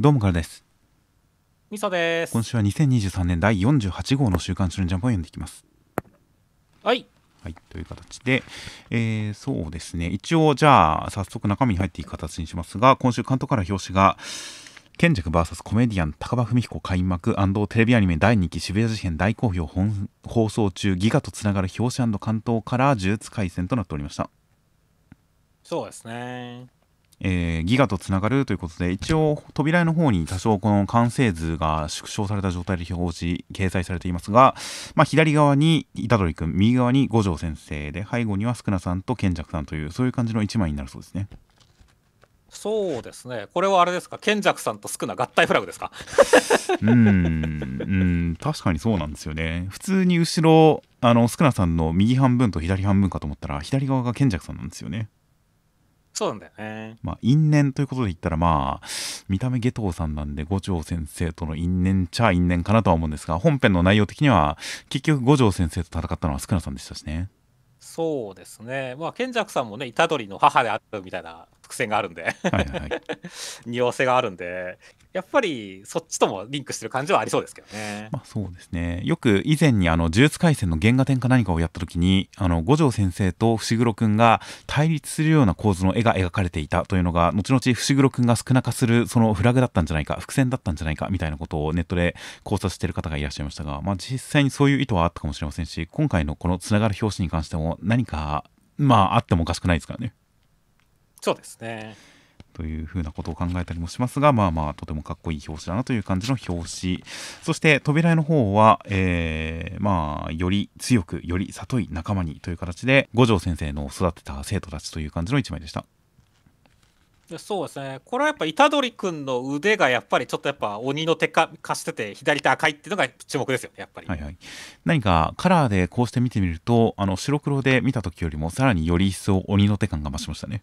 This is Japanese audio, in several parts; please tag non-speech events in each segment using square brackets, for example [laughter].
どうもからです。みそです。今週は2023年第48号の週刊少年ジャンプを読んでいきます。はい。はいという形で、えー、そうですね。一応じゃあ早速中身に入っていく形にしますが今週関東から表紙が賢者 VS コメディアン高場文彦開幕テレビアニメ第2期渋谷事変大好評放送中ギガとつながる表紙関東から呪術廻戦となっておりました。そうですねえー、ギガとつながるということで一応扉絵の方に多少この完成図が縮小された状態で表示掲載されていますが、まあ、左側に虎杖君右側に五条先生で背後には宿儺さんと賢者さんというそういう感じの一枚になるそうですね。そうですね。これはあれですか？賢者さんと宿儺合体フラグですか？うんうん確かにそうなんですよね。普通に後ろあの宿儺さんの右半分と左半分かと思ったら左側が賢者さんなんですよねそうなんだよね。まあ、因縁ということで言ったら、まあ、見た目下等さんなんで、五条先生との因縁ちゃ因縁かなとは思うんですが、本編の内容的には、結局五条先生と戦ったのは少なさんでしたしね。そうですね。まあ、賢者さんもね、虎杖の母であるみたいな伏線があるんではいはい、[laughs] 匂わせがあるんで、やっぱりそっちともリンクしてる感じはありそうですけどね。まあ、そうですね。よく以前にあの呪術廻戦の原画展か何かをやった時に、あの五条先生と伏黒くんが対立するような構図の絵が描かれていたというのが、後々伏黒くんが少な化するそのフラグだったんじゃないか、伏線だったんじゃないかみたいなことをネットで考察している方がいらっしゃいましたが、まあ実際にそういう意図はあったかもしれませんし、今回のこのつながる表紙に関しても何かまああってもおかしくないですからね。そうですね。というふうなことを考えたりもしますがまあまあとてもかっこいい表紙だなという感じの表紙。そして扉絵の方は、えー、まあより強くより里い仲間にという形で五条先生の育てた生徒たちという感じの一枚でした。そうですね。これはやっぱ虎杖君の腕がやっぱりちょっとやっぱ鬼の手か貸してて左手赤いっていうのが注目ですよねやっぱり、はいはい、何かカラーでこうして見てみるとあの白黒で見た時よりもさらにより一層鬼の手感が増しましたね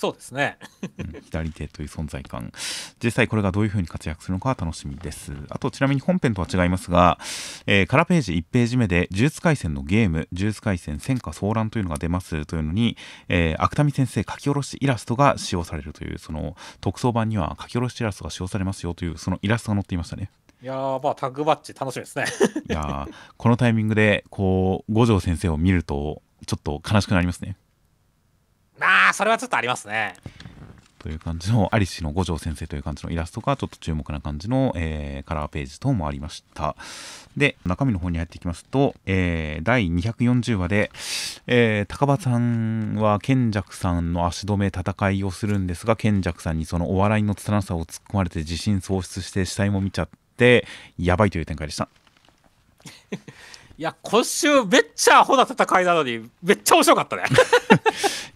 そうですね、うん、左手という存在感。実際これがどういう風に活躍するのか楽しみです。あとちなみに本編とは違いますが、えー、カラーページ1ページ目で呪術廻戦のゲーム呪術廻戦戦火騒乱というのが出ます。というのに、えー、芥見先生書き下ろしイラストが使用されるというその特装版には書き下ろしイラストが使用されますよというそのイラストが載っていましたね。いやまあタッグバッジ楽しみですね。いやこのタイミングでこう五条先生を見るとちょっと悲しくなりますねあそれはちょっとありますね。という感じのアリシの五条先生という感じのイラストがちょっと注目な感じの、えー、カラーページ等もありました。で中身の方に入っていきますと、えー、第240話で、えー、高場さんは賢者さんの足止め戦いをするんですが賢者さんにそのお笑いの拙さを突っ込まれて自信喪失して死体も見ちゃってやばいという展開でした。いや、今週めっちゃアホな戦いなのに、めっちゃ面白かったね。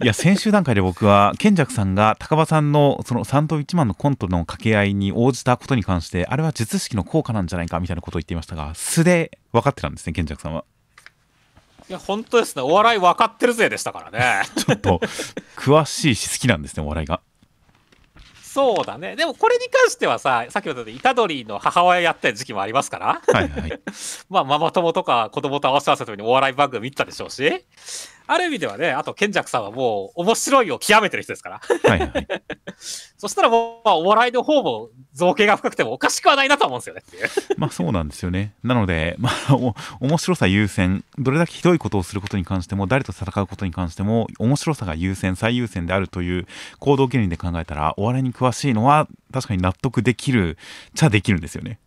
いや、先週段階で僕は、賢者さんが高場さんのその3と1万のコントの掛け合いに応じたことに関して、あれは術式の効果なんじゃないかみたいなことを言っていましたが、素で分かってたんですね、賢者さんは。いや、本当ですね。お笑い分かってるぜでしたからね。[laughs] ちょっと、詳しいし好きなんですね、お笑いが。そうだね。でもこれに関してはさ、さっきも言った虎杖の母親やった時期もありますから。はいはい。[laughs] まあ、ママ友とか子供と合わせ合わせた時にお笑い番組見たでしょうし。ある意味ではね、あと、賢者さんはもう面白いを極めてる人ですから。はいはい。[laughs] そしたらもう、まあ、お笑いの方も造形が深くてもおかしくはないなと思うんですよねっていう。[laughs] まあそうなんですよね。なので、まあ、面白さ優先、どれだけひどいことをすることに関しても、誰と戦うことに関しても、面白さが優先、最優先であるという行動原理で考えたら、お笑いに詳しいのは確かに納得できる、ちゃできるんですよね。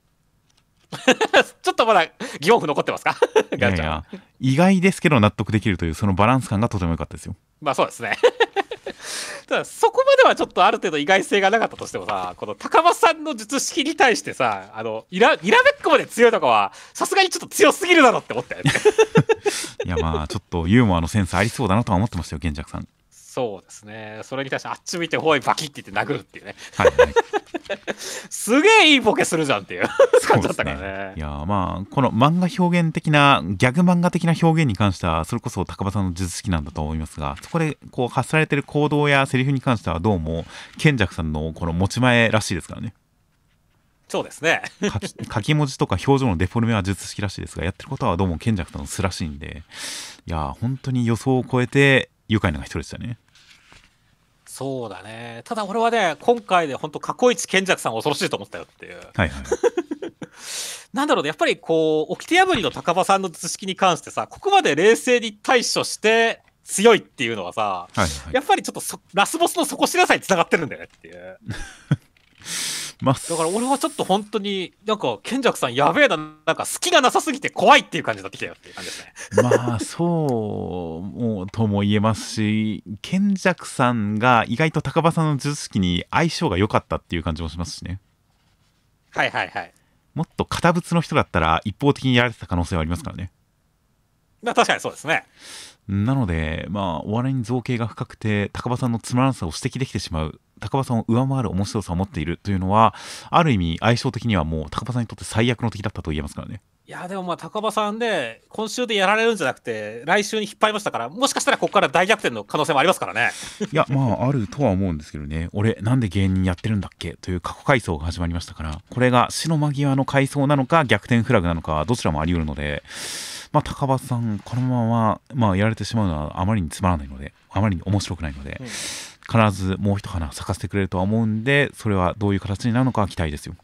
[laughs] ちょっとまだ疑問符残ってますか？いやいや意外ですけど納得できるというそのバランス感がとても良かったですよ。まあそうですね。[laughs] ただそこまではちょっとある程度意外性がなかったとしてもさこの高松さんの術式に対してさあのイライラべっこまで強いとかはさすがにちょっと強すぎるだろって思ったよね。[laughs] いやまあちょっとユーモアのセンスありそうだなとは思ってましたよ玄着さんそうですねそれに対してあっち向いてほいバキって言って殴るっていうねはい、は [laughs] いすげえいいボケするじゃんっていう感じだったからね。ねいやまあこの漫画表現的なギャグ漫画的な表現に関してはそれこそ高場さんの術式なんだと思いますがそこでこう発されてる行動やセリフに関してはどうも賢者さんのこの持ち前らしいですからね。そうですね [laughs] 書き文字とか表情のデフォルメは術式らしいですがやってることはどうも賢者さんの素らしいんでいや本当に予想を超えて愉快な人でしたね。そうだね。ただ俺はね、今回で本当過去一賢者さん恐ろしいと思ったよっていう。はいはい。[laughs] なんだろうね、やっぱりこう、掟破りの高場さんの図式に関してさ、ここまで冷静に対処して強いっていうのはさ、はいはい、やっぱりちょっとラスボスの底知らさにつながってるんだよねっていう。[laughs] まあ、だから俺はちょっと本当になんか賢者さんやべえななんか隙がなさすぎて怖いっていう感じになってきたよっていう感じですね。まあそうとも言えますし賢者さんが意外と高場さんの術式に相性が良かったっていう感じもしますしね。はいはいはい。もっと堅物の人だったら一方的にやられてた可能性はありますからね。まあ確かにそうですね。なので、まあ、お笑いに造形が深くて、高場さんのつまらなさを指摘できてしまう、高場さんを上回る面白さを持っているというのは、ある意味、相性的にはもう、高場さんにとって最悪の敵だったと言えますからね。いや、でもまあ、高場さんで、今週でやられるんじゃなくて、来週に引っ張りましたから、もしかしたらここから大逆転の可能性もありますからね。[laughs] いや、まあ、あるとは思うんですけどね、俺、なんで芸人やってるんだっけ？という過去回想が始まりましたから、これが死の間際の回想なのか、逆転フラグなのか、どちらもあり得るので、まあ、高橋さん、このまま、まあ、やられてしまうのはあまりにつまらないので、あまりに面白くないので、うん、必ずもう一花咲かせてくれるとは思うんで、それはどういう形になるのか期待ですよ。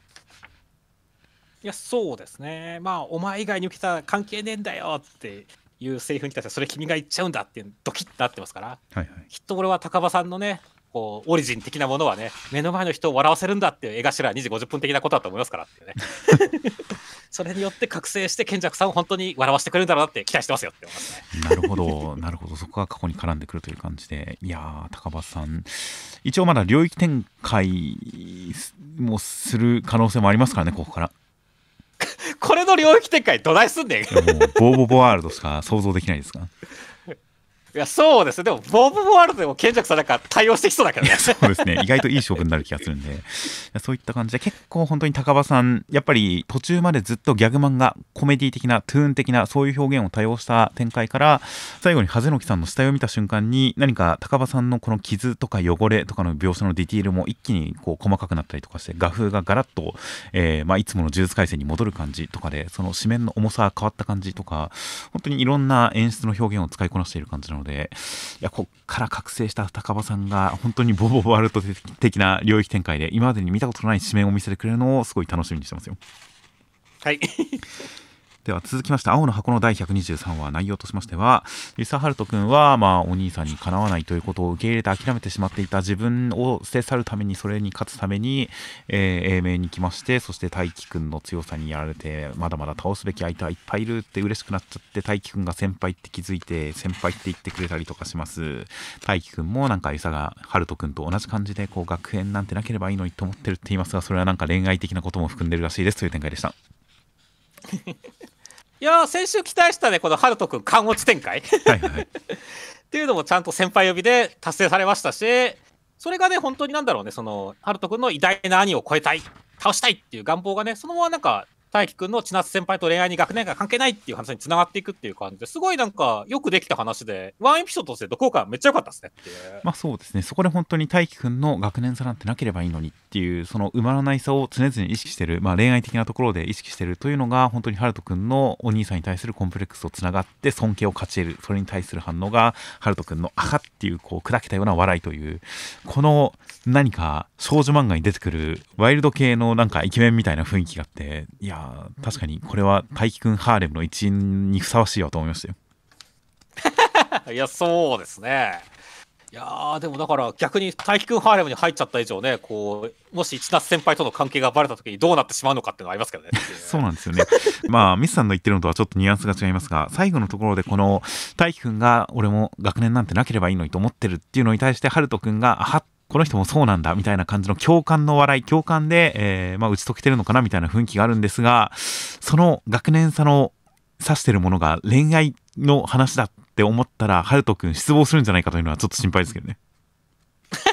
いや、そうですね。まあ、お前以外に受けたら関係ねえんだよっていうセリフに対して、それ君が言っちゃうんだってドキッとなってますから、はいはい、きっと俺は高場さんのね、こうオリジン的なものはね目の前の人を笑わせるんだっていう絵頭2時50分的なことだと思いますからってね。[laughs] それによって覚醒して賢者さんを本当に笑わせてくれるんだろうなって期待してますよって思いますね。なるほど。なるほど。そこが過去に絡んでくるという感じで。いや高橋さん。一応まだ領域展開もする可能性もありますからねここから。[laughs] これの領域展開どないすんねん。ボーボボワールドしか想像できないですかいや、そうですでも、ボブ・ボワールドでも賢者さんなんか対応してきそうだけどね。そうですね。意外といい勝負になる気がするんで、そういった感じで、結構本当に高場さん、やっぱり途中までずっとギャグ漫画、コメディ的な、トゥーン的な、そういう表現を多用した展開から、最後にハゼノキさんの死体を見た瞬間に、何か高場さんのこの傷とか汚れとかの描写のディティールも一気にこう細かくなったりとかして、画風がガラッと、えー、まあ、いつもの呪術廻戦に戻る感じとかで、その紙面の重さが変わった感じとか、本当にいろんな演出の表現を使いこなしている感じなので、で、いやこっから覚醒した高場さんが本当にボボボワルト的な領域展開で今までに見たことのない紙面を見せてくれるのをすごい楽しみにしてますよ。はい。では続きまして青の箱の第123話内容としましては遊佐春人君はまあお兄さんにかなわないということを受け入れて諦めてしまっていた自分を捨て去るためにそれに勝つために、えー、英明に来ましてそして大輝くんの強さにやられてまだまだ倒すべき相手はいっぱいいるって嬉しくなっちゃって大輝くんが先輩って気づいて先輩って言ってくれたりとかします。大輝くんもなんか遊佐が春人君と同じ感じでこう学園なんてなければいいのにと思ってるって言いますがそれはなんか恋愛的なことも含んでるらしいですという展開でした。いや先週期待したねこの春人君陥落ち展開。はい、はい、[laughs] っていうのもちゃんと先輩呼びで達成されましたしそれがね本当になんだろうねその春人君の偉大な兄を超えたい倒したいっていう願望がねそのままなんか大輝くんの千夏先輩と恋愛に学年が関係ないっていう話につながっていくっていう感じですごいなんかよくできた話でワンエピソードとしてどこかめっちゃ良かったですねって。まあそうですね。そこで本当に大輝くんの学年差なんてなければいいのにっていうその埋まらない差を常々意識してる、まあ、恋愛的なところで意識してるというのが本当に春人くんのお兄さんに対するコンプレックスとつながって尊敬を勝ち得るそれに対する反応が春人くんのあはっていうこう砕けたような笑いというこの何か少女漫画に出てくるワイルド系のなんかイケメンみたいな雰囲気があっていや確かにこれは大輝くんハーレムの一員にふさわしいわと思いましたよ。[laughs] いやそうですね。いやでもだから逆に大輝くんハーレムに入っちゃった以上ねこうもし一夏先輩との関係がバレた時にどうなってしまうのかっていうのがありますけどね。そうなんですよね。まあミスさんの言ってるのとはちょっとニュアンスが違いますが最後のところでこの大輝くんが俺も学年なんてなければいいのにと思ってるっていうのに対して春人くんがあはっこの人もそうなんだみたいな感じの共感の笑い共感で、えー、まあ、打ち解けてるのかなみたいな雰囲気があるんですがその学年差の指してるものが恋愛の話だって思ったらハルト君失望するんじゃないかというのはちょっと心配ですけどね。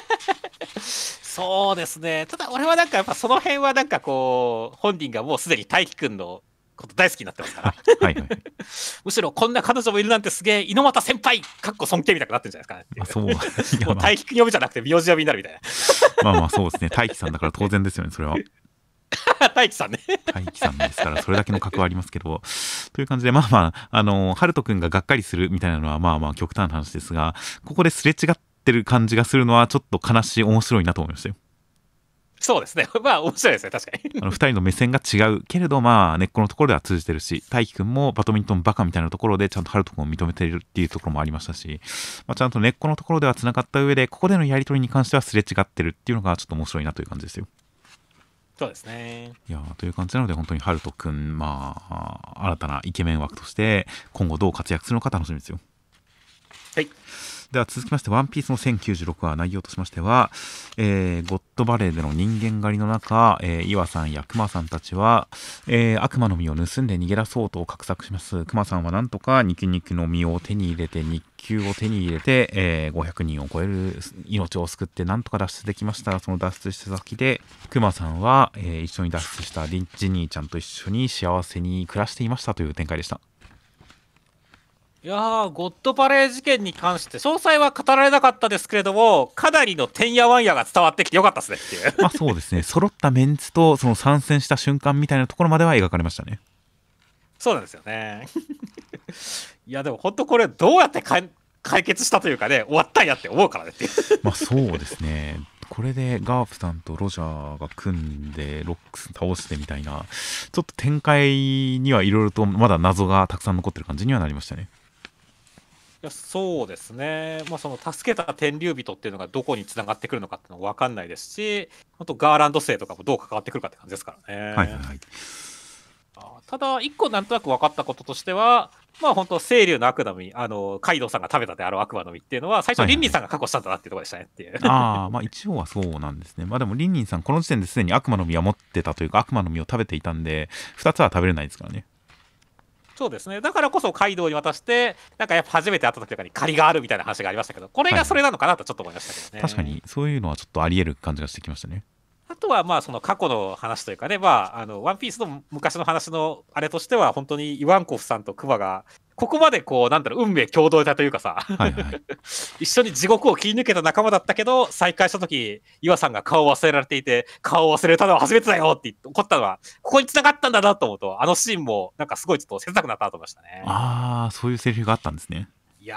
[laughs] そうですねただ俺はなんかやっぱその辺はなんかこう本人がもうすでに大輝くんのこと大好きになってますからはい、はい、[laughs] むしろこんな彼女もいるなんてすげえ猪俣先輩かっこ尊敬みたくなってるんじゃないですかね。そう [laughs] もう大輝呼びじゃなくて名字呼びになるみたいな。[laughs] まあまあそうですね大輝さんだから当然ですよねそれは。大輝さんね。大輝さんですから、それだけの格はありますけど、という感じで、まあまあ、あの、ハルト君ががっかりするみたいなのは、まあまあ極端な話ですが、ここですれ違ってる感じがするのはちょっと悲しい面白いなと思いましたよそうですね。[laughs] まあ面白いですね、確かに。あの2人の目線が違うけれど、まあ根っこのところでは通じてるし、大輝くんもバドミントンバカみたいなところでちゃんとハルト君を認めているっていうところもありましたし、まあ、ちゃんと根っこのところではつながった上で、ここでのやり取りに関してはすれ違ってるっていうのがちょっと面白いなという感じですよ。そうですね。いやという感じなので、本当にハルト君、まあ、新たなイケメン枠として、今後どう活躍するのか楽しみですよ。はい。では続きまして、ワンピースの1096話内容としましては、えー、ゴッドバレーでの人間狩りの中、えー、岩さんや熊さんたちは、えー、悪魔の実を盗んで逃げ出そうと画策します。熊さんはなんとかニキニキの実を手に入れて、日給を手に入れて、えー、500人を超える命を救ってなんとか脱出できました。その脱出した先で、熊さんは、えー、一緒に脱出したジニーちゃんと一緒に幸せに暮らしていましたという展開でした。いやー、ゴッドバレー事件に関して、詳細は語られなかったですけれども、かなりのてんやわんやが伝わってきてよかったですねっていう。[laughs] まあそうですね、揃ったメンツとその参戦した瞬間みたいなところまでは描かれましたね。そうなんですよね。[laughs] いや、でも本当これ、どうやって解決したというかね、終わったんやって思うからねっていう。まあそうですね。これでガープさんとロジャーが組んでロックス倒してみたいなちょっと展開にはいろいろとまだ謎がたくさん残ってる感じにはなりましたね。いやそうですね、まあ、その助けた天竜人っていうのがどこにつながってくるのかっていうのは分かんないですし、あとガーランド星とかもどう関わってくるかって感じですからね。はいはいはい、ただ、一個なんとなく分かったこととしては、まあ本当、清流の悪魔の実、あの、カイドウさんが食べたであろう悪魔の実っていうのは、最初、リンリンさんが過去したんだなっていうところでしたねっていう。はいはい、ああ、まあ一応はそうなんですね。まあでも、リンリンさん、この時点ですでに悪魔の実は持ってたというか、悪魔の実を食べていたんで、2つは食べれないですからね。そうですね。だからこそカイドウに渡して、なんかやっぱ初めて会った時とかに借りがあるみたいな話がありましたけど、これがそれなのかなとちょっと思いましたけどね。はい、確かに、そういうのはちょっとあり得る感じがしてきましたね。あとはまあその過去の話というかね、まあ、あのワンピースの昔の話のあれとしては、本当にイワンコフさんとクマが、ここまでこう、なんだろう、運命共同体というかさ、はいはい、[laughs] 一緒に地獄を切り抜けた仲間だったけど、再会した時岩さんが顔を忘れられていて、顔を忘れたのは初めてだよって怒ったのは、ここに繋がったんだなと思うと、あのシーンもなんかすごいちょっと切なくなったと思いましたね。ああ、そういうセリフがあったんですね。いや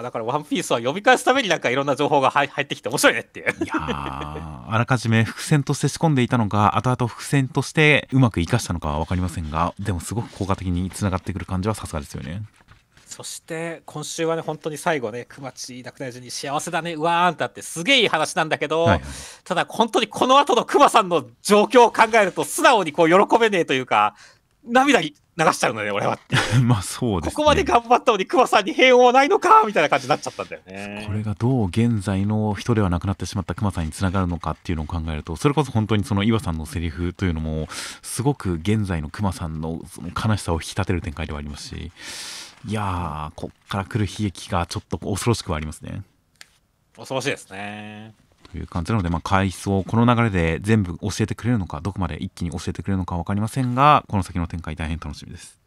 ー、だからワンピースは読み返すためになんかいろんな情報が入ってきて面白いねっていう。いやあらかじめ伏線として仕込んでいたのか、後々伏線としてうまく生かしたのかは分かりませんが、でもすごく効果的につながってくる感じはさすがですよね。そして今週はね、本当に最後ね、熊地亡くならずに幸せだね、うわーんってあって、すげえいい話なんだけど、はい、ただ本当にこの後の熊さんの状況を考えると、素直にこう喜べねえというか、涙流しちゃうのね、俺は。[laughs] まあそうです、ね、ここまで頑張ったのに、熊さんに平穏はないのかみたいな感じになっちゃったんだよね。これがどう現在の人ではなくなってしまった熊さんにつながるのかっていうのを考えると、それこそ本当にその岩さんのセリフというのも、すごく現在の熊さんのその悲しさを引き立てる展開ではありますし、いやー、こっから来る悲劇がちょっと恐ろしくはありますね。恐ろしいですね。という感じなので、まあ、回想、この流れで全部教えてくれるのか、どこまで一気に教えてくれるのか分かりませんが、この先の展開、大変楽しみです。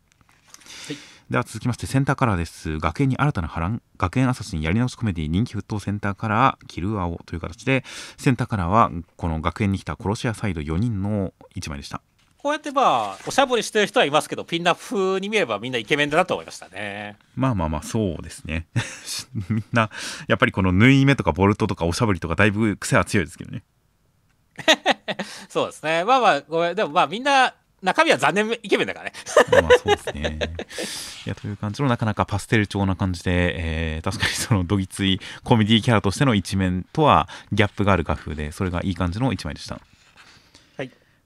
はい、では続きまして、センターカラーです。学園に新たな波乱、学園アサシンやり直しコメディ人気沸騰センターカラー、キルアオという形で、センターカラーは、この学園に来た殺し屋サイド4人の1枚でした。こうやってまあ、おしゃぶりしてる人はいますけど、ピンナップ風に見ればみんなイケメンだなと思いましたね。まあまあまあ、そうですね。[laughs] みんな、やっぱりこの縫い目とかボルトとかおしゃぶりとかだいぶ癖は強いですけどね。そうですね。まあまあ、ごめん、でもまあみんな、中身は残念イケメンだからね。まあそうですね。いや、という感じのなかなかパステル調な感じで、えー、確かにそのどぎついコメディキャラとしての一面とはギャップがある画風で、それがいい感じの一枚でした。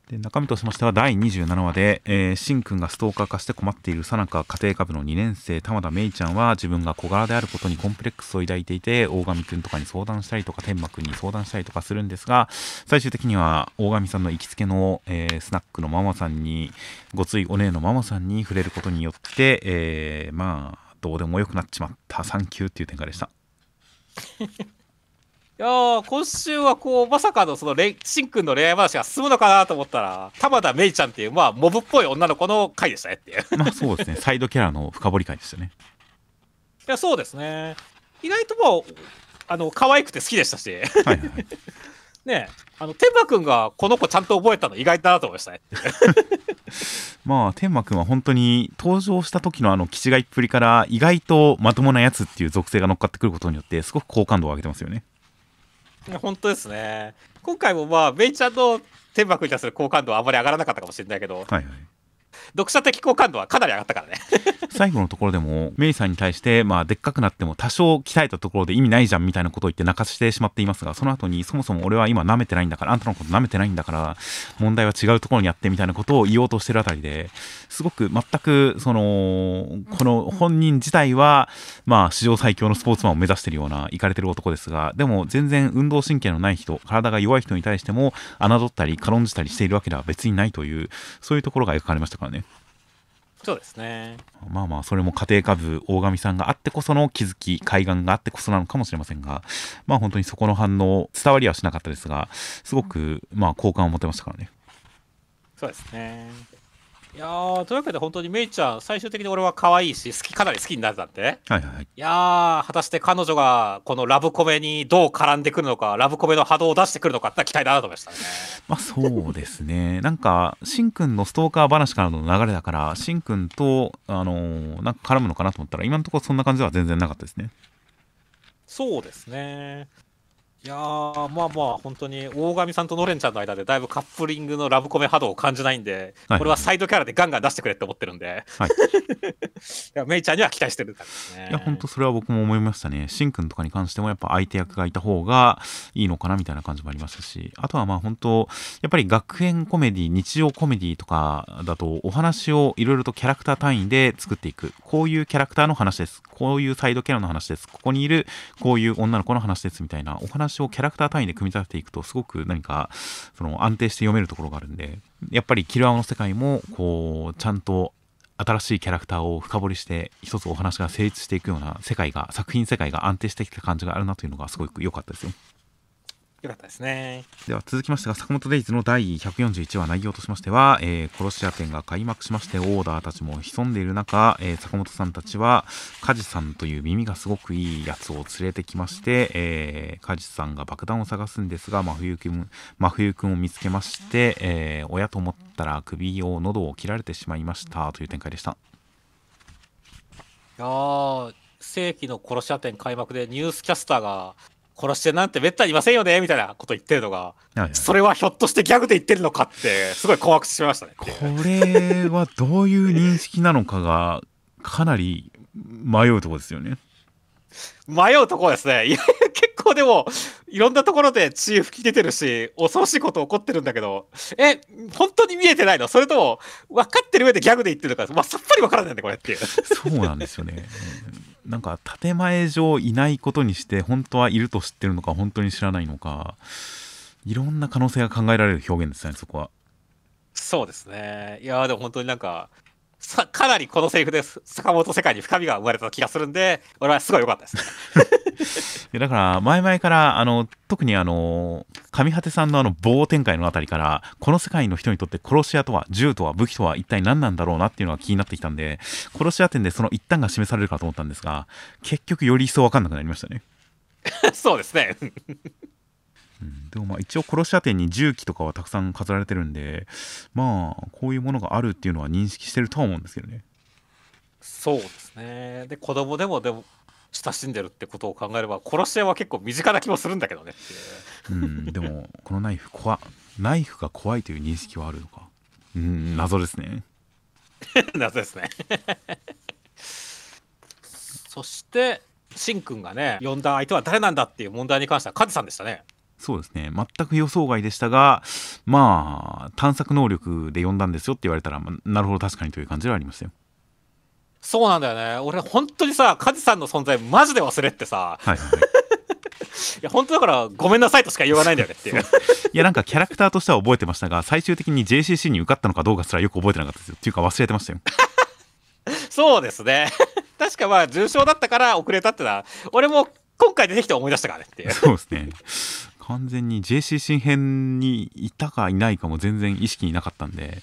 で中身としましては第27話で、えー、しんくんがストーカー化して困っているさなか家庭科部の2年生玉田芽衣ちゃんは自分が小柄であることにコンプレックスを抱いていて大神くんとかに相談したりとか天馬くんに相談したりとかするんですが最終的には大神さんの行きつけの、えー、スナックのママさんにごついお姉のママさんに触れることによって、えー、まあどうでもよくなっちまったサンキューっていう展開でした。いや今週はこう、まさかのその、しんくんの恋愛話が進むのかなと思ったら、玉田めいちゃんっていう、まあ、モブっぽい女の子の回でしたねっていう。[laughs] まあそうですね、サイドキャラの深掘り回でしたね。いや、そうですね。意外ともう、あの、可愛くて好きでしたし。はいはい。[laughs] ねあの天馬くんがこの子ちゃんと覚えたの意外だなと思いましたね [laughs] まあ天馬くんは本当に登場した時のあの気違いっぷりから意外とまともなやつっていう属性が乗っかってくることによってすごく好感度を上げてますよね [laughs] 本当ですね。今回もまあベイちゃんの天幕に対する好感度はあまり上がらなかったかもしれないけど、はいはい、読者的好感度はかなり上がったからね。[laughs] 最後のところでもメイさんに対して、まあ、でっかくなっても多少鍛えたところで意味ないじゃんみたいなことを言って泣かしてしまっていますがその後にそもそも俺は今舐めてないんだからあんたのこと舐めてないんだから問題は違うところにあってみたいなことを言おうとしてるあたりですごく全くそのこの本人自体はまあ史上最強のスポーツマンを目指してるような行かれてる男ですがでも全然運動神経のない人体が弱い人に対しても侮ったり軽んじたりしているわけでは別にないというそういうところが描かれましたからね。そうですね。まあまあ、それも家庭科部大神さんがあってこその気づき、海岸があってこそなのかもしれませんが、まあ本当にそこの反応、伝わりはしなかったですが、すごく、まあ好感を持てましたからね。そうですね。いやというわけで本当にメイちゃん最終的に俺は可愛いし好きかなり好きになれたんで、はいはい、い。や果たして彼女がこのラブコメにどう絡んでくるのかラブコメの波動を出してくるのかって期待だなと思いましたね。まあそうですね。[laughs] なんかしんくんのストーカー話からの流れだからしんくんとあのー、なんか絡むのかなと思ったら今のところそんな感じでは全然なかったですね。そうですねいやー、まあまあ、本当に大神さんとノレンちゃんの間でだいぶカップリングのラブコメ波動を感じないんで、はい、これはサイドキャラでガンガン出してくれって思ってるんで、はい、[laughs] いやメイちゃんには期待してる感じね。いや、本当それは僕も思いましたね。しんくんとかに関してもやっぱ相手役がいた方がいいのかなみたいな感じもありましたし、あとはまあ本当、やっぱり学園コメディ、日常コメディとかだとお話をいろいろとキャラクター単位で作っていく。こういうキャラクターの話です。こういうサイドキャラの話です。ここにいるこういう女の子の話ですみたいなお話をキャラクター単位で組み立てていくとすごく何かその安定して読めるところがあるんでやっぱりキルアオの世界もこうちゃんと新しいキャラクターを深掘りして一つお話が成立していくような世界が作品世界が安定してきた感じがあるなというのがすごく良かったですよ。よかったですね。では続きましてが坂本デイズの第141話内容としましては、えー、殺し屋展が開幕しましてオーダーたちも潜んでいる中、えー、坂本さんたちは梶さんという耳がすごくいいやつを連れてきまして、えー、梶さんが爆弾を探すんですが真冬くん真冬くんを見つけまして、えー、親と思ったら首を喉を切られてしまいましたという展開でした。いや世紀の殺し屋展開幕でニュースキャスターが殺してなんてめったにいませんよねみたいなこと言ってるのが、はいはい、それはひょっとしてギャグで言ってるのかってすごい困惑してしまいましたね。これはどういう認識なのかがかなり迷うところですよね。迷うところですね。いや結構でもいろんなところで血吹き出てるし恐ろしいこと起こってるんだけどえ本当に見えてないの？それとも分かってる上でギャグで言ってるのか、まあ、さっぱり分からないんだこれっていう。そうなんですよねなんか建前上いないことにして本当はいると知ってるのか本当に知らないのかいろんな可能性が考えられる表現ですねそこは。そうですね。いやでも本当になんかさかなりこのセリフで坂本世界に深みが生まれた気がするんで俺はすごい良かったです。[laughs] ねだから前々からあの特にあの上果さんのあの棒展開のあたりからこの世界の人にとって殺し屋とは銃とは武器とは一体何なんだろうなっていうのが気になってきたんで殺し屋展でその一端が示されるかと思ったんですが結局より一層分かんなくなりましたね。[laughs] そうですねうん、でもまあ一応殺し屋店に重機とかはたくさん飾られてるんでまあこういうものがあるっていうのは認識してるとは思うんですけどね。そうですね。で子供でもでも親しんでるってことを考えれば殺し屋は結構身近な気もするんだけどね。っていう、うん、でもこのナイフ怖ナイフが怖いという認識はあるのか。うん謎ですね。[laughs] 謎ですね。そしてしんくんがね呼んだ相手は誰なんだっていう問題に関してはカズさんでしたねそうですね。全く予想外でしたがまあ探索能力で呼んだんですよって言われたら、まあ、なるほど確かにという感じはありますよ。そうなんだよね。俺本当にさ梶さんの存在マジで忘れってさ、はいはい、い。[laughs] や本当だからごめんなさいとしか言わないんだよねっていう。いやなんかキャラクターとしては覚えてましたが最終的に JCC に受かったのかどうかすらよく覚えてなかったです。よっていうか忘れてましたよ。[laughs] そうですね。[laughs] 確かまあ重症だったから遅れたってのは俺も今回出てきて思い出したからねっていう。そうですね完全に JCC 編にいたかいないかも全然意識になかったんで、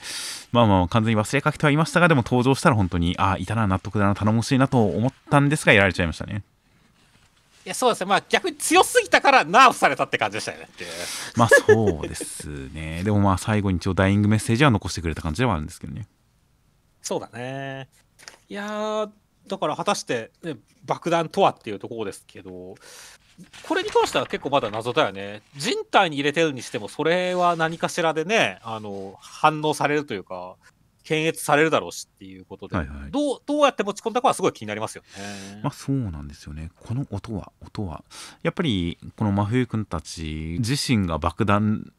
まあまあ完全に忘れかけてはいましたが、でも登場したら本当に、ああ、いたな、納得だな、頼もしいなと思ったんですが、やられちゃいましたね。いや、そうですね。まあ逆に強すぎたからナーフされたって感じでしたよね。まあそうですね。[laughs] でもまあ最後に一応ダイイングメッセージは残してくれた感じではあるんですけどね。そうだね。いやだから果たして、ね、爆弾とはっていうところですけど、これに関しては結構まだ謎だよね。人体に入れてるにしても、それは何かしらでね、あの、反応されるというか、検閲されるだろうしっていうことで、はいはい、どうどうやって持ち込んだかはすごい気になりますよね。まあそうなんですよね。この音は、音は、やっぱりこの真冬君たち自身が爆弾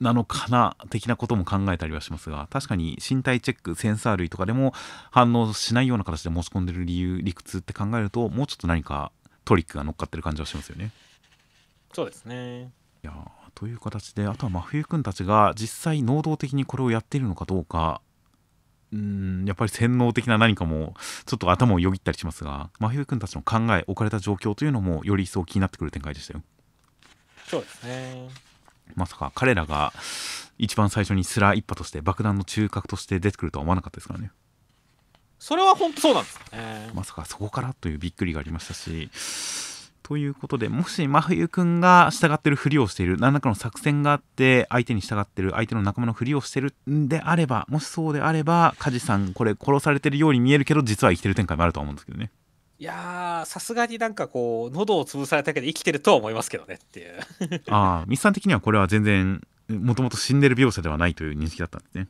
なのかな的なことも考えたりはしますが確かに身体チェックセンサー類とかでも反応しないような形で持ち込んでる理由理屈って考えるともうちょっと何かトリックが乗っかってる感じはしますよね。そうですねいやという形であとは真冬君たちが実際能動的にこれをやっているのかどうかうんやっぱり洗脳的な何かもちょっと頭をよぎったりしますが真冬君たちの考え置かれた状況というのもより一層気になってくる展開でしたよ。そうですねまさか彼らが一番最初にスラー一派として爆弾の中核として出てくるとは思わなかったですからね。それは本当そうなんですね。まさかそこからというびっくりがありましたし。ということでもし真冬くんが従ってるふりをしている何らかの作戦があって相手に従ってる相手の仲間のふりをしてるんであればもしそうであれば梶さんこれ殺されてるように見えるけど実は生きてる展開もあると思うんですけどね。いやさすがになんかこう喉を潰されたけど生きてるとは思いますけどねっていう [laughs] ああミスさん的にはこれは全然もともと死んでる描写ではないという認識だったんですね。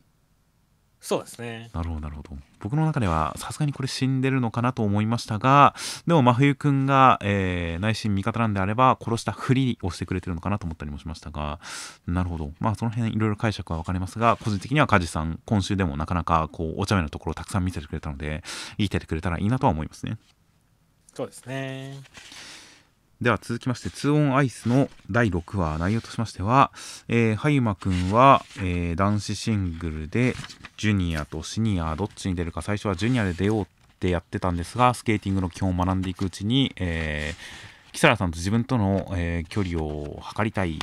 そうですね。なるほど、なるほど。僕の中ではさすがにこれ死んでるのかなと思いましたが、でも真冬くんが、えー、内心味方なんであれば、殺したふりをしてくれてるのかなと思ったりもしましたが、なるほど。まあその辺いろいろ解釈は分かれますが、個人的には梶さん、今週でもなかなかこう、お茶目なところをたくさん見せてくれたので、生きててくれたらいいなとは思いますね。そうですね。では続きまして2オンアイスの第6話内容としましては、えー、はゆまくんは、えー、男子シングルでジュニアとシニアどっちに出るか最初はジュニアで出ようってやってたんですがスケーティングの基本を学んでいくうちに、えー、木更さんと自分との、えー、距離を測りたい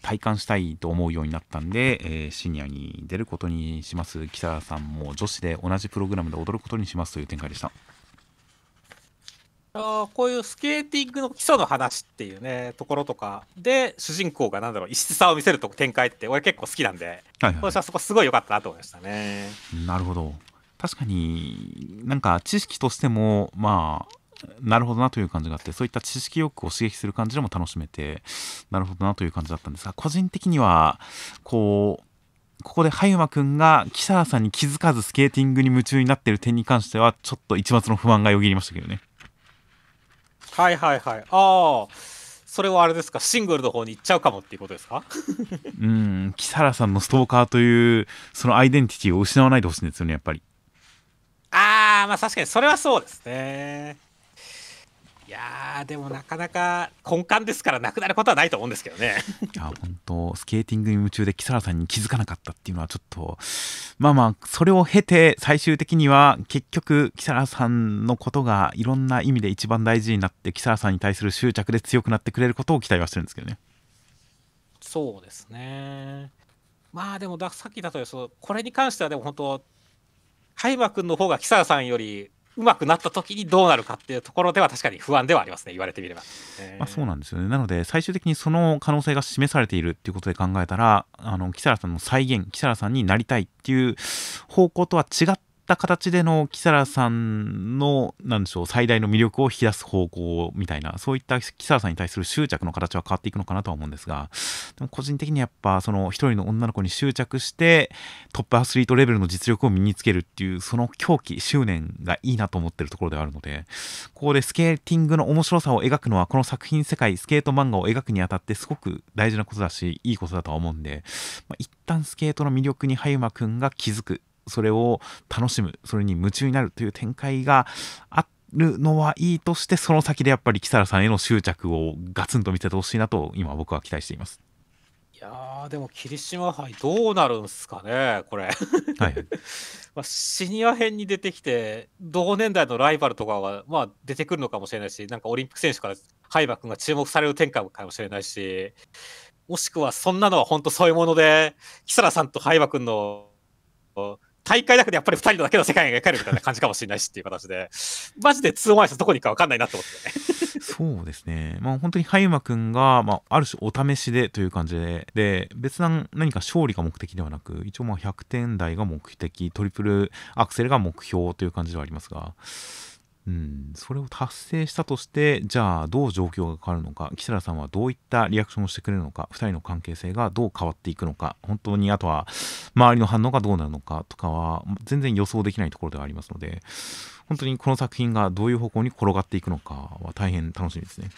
体感したいと思うようになったんで、えー、シニアに出ることにします木更さんも女子で同じプログラムで踊ることにしますという展開でした。あこういうスケーティングの基礎の話っていうねところとかで主人公がなんだろう異質さを見せると展開って俺結構好きなんで、はいはい、私はそこすごい良かったなと思いましたね。なるほど確かになんか知識としてもまあなるほどなという感じがあってそういった知識欲を刺激する感じでも楽しめてなるほどなという感じだったんですが個人的にはこうここで葉山くんが木更さんに気づかずスケーティングに夢中になっている点に関してはちょっと一抹の不満がよぎりましたけどね。はいはいはい。ああ、それはあれですか、シングルの方に行っちゃうかもっていうことですか？[laughs] うん、木更さんのストーカーという、そのアイデンティティを失わないでほしいんですよね、やっぱり。ああ、まあ確かにそれはそうですね。いやーでもなかなか根幹ですからなくなることはないと思うんですけどね。[laughs] いや本当スケーティングに夢中で木更さんに気づかなかったっていうのはちょっとまあまあそれを経て最終的には結局木更さんのことがいろんな意味で一番大事になって木更さんに対する執着で強くなってくれることを期待はしてるんですけどね。そうですね。まあでもださっきだとそこれに関してはでも本当海馬君の方が木更さんよりうまくなった時にどうなるかっていうところでは確かに不安ではありますね。言われてみれば、えー、まあ、そうなんですよね。なので最終的にその可能性が示されているっていうことで考えたらあの木更さんの再現木更さんになりたいっていう方向とは違っった形でのキサラさんの、なんでしょう、最大の魅力を引き出す方向みたいな、そういったキサラさんに対する執着の形は変わっていくのかなとは思うんですが、でも個人的にやっぱ、その一人の女の子に執着して、トップアスリートレベルの実力を身につけるっていう、その狂気、執念がいいなと思ってるところではあるので、ここでスケーティングの面白さを描くのは、この作品世界、スケート漫画を描くにあたってすごく大事なことだし、いいことだとは思うんで、まあ、一旦スケートの魅力に葉山くんが気づく。それを楽しむそれに夢中になるという展開があるのはいいとしてその先でやっぱり木更さんへの執着をガツンと見せてほしいなと今僕は期待しています。いやでも霧島杯どうなるんすかねこれ。はい、[laughs] まあ、シニア編に出てきて同年代のライバルとかが、まあ、出てくるのかもしれないしなんかオリンピック選手からハイバ君が注目される展開かもしれないしもしくはそんなのは本当そういうもので木更さんとハイバ君の大会だけでやっぱり二人だけの世界が描かれるみたいな感じかもしれないしっていう形で、マジで2オンアイスどこに行くか分かんないなと思ってね。そうですね。まあ本当に羽馬くんが、まあある種お試しでという感じで、で、別な何か勝利が目的ではなく、一応まあ100点台が目的、トリプルアクセルが目標という感じではありますが、うん、それを達成したとして、じゃあどう状況が変わるのか、岸田さんはどういったリアクションをしてくれるのか、2人の関係性がどう変わっていくのか、本当にあとは周りの反応がどうなるのかとかは全然予想できないところではありますので、本当にこの作品がどういう方向に転がっていくのかは大変楽しみですね。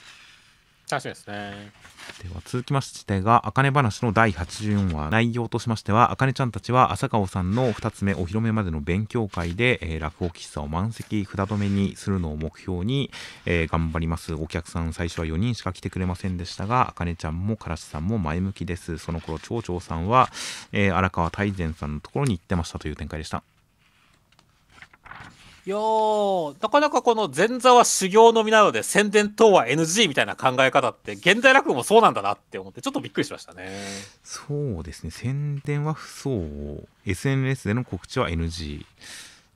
楽しみですね。では続きましてが、あかね話の第84話。内容としましては、あかねちゃんたちは朝顔さんの2つ目お披露目までの勉強会で、えー、落語喫茶を満席札止めにするのを目標に、えー、頑張ります。お客さん最初は4人しか来てくれませんでしたが、あかねちゃんもからしさんも前向きです。その頃、町長さんは、えー、荒川大善さんのところに行ってましたという展開でした。いやなかなかこの前座は修行のみなので宣伝等は NG みたいな考え方って現代落語もそうなんだなって思ってちょっとびっくりしましたね。そうですね。宣伝は不相 SNS での告知は NG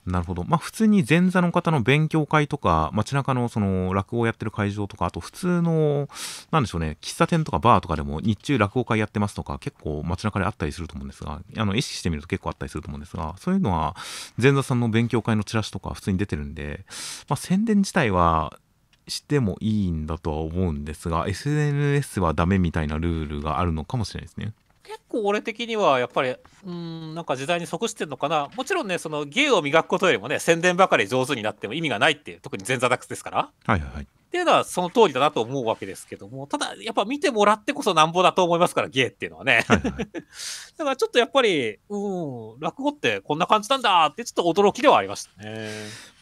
なるほど。まあ普通に前座の方の勉強会とか、街中のその落語をやってる会場とか、あと普通の、なんでしょうね、喫茶店とかバーとかでも日中落語会やってますとか、結構街中であったりすると思うんですが、あの意識してみると結構あったりすると思うんですが、そういうのは前座さんの勉強会のチラシとか普通に出てるんで、まあ宣伝自体はしてもいいんだとは思うんですが、SNS はダメみたいなルールがあるのかもしれないですね。結構俺的にはやっぱりうんなんか時代に即してるのかなもちろんねその芸を磨くことよりもね宣伝ばかり上手になっても意味がないって特に前座ダックスですから。はいはいはいっていうのはその通りだなと思うわけですけども、ただやっぱ見てもらってこそなんぼだと思いますから、芸っていうのはね。はいはい、[laughs] だからちょっとやっぱり、うん、落語ってこんな感じなんだってちょっと驚きではありましたね。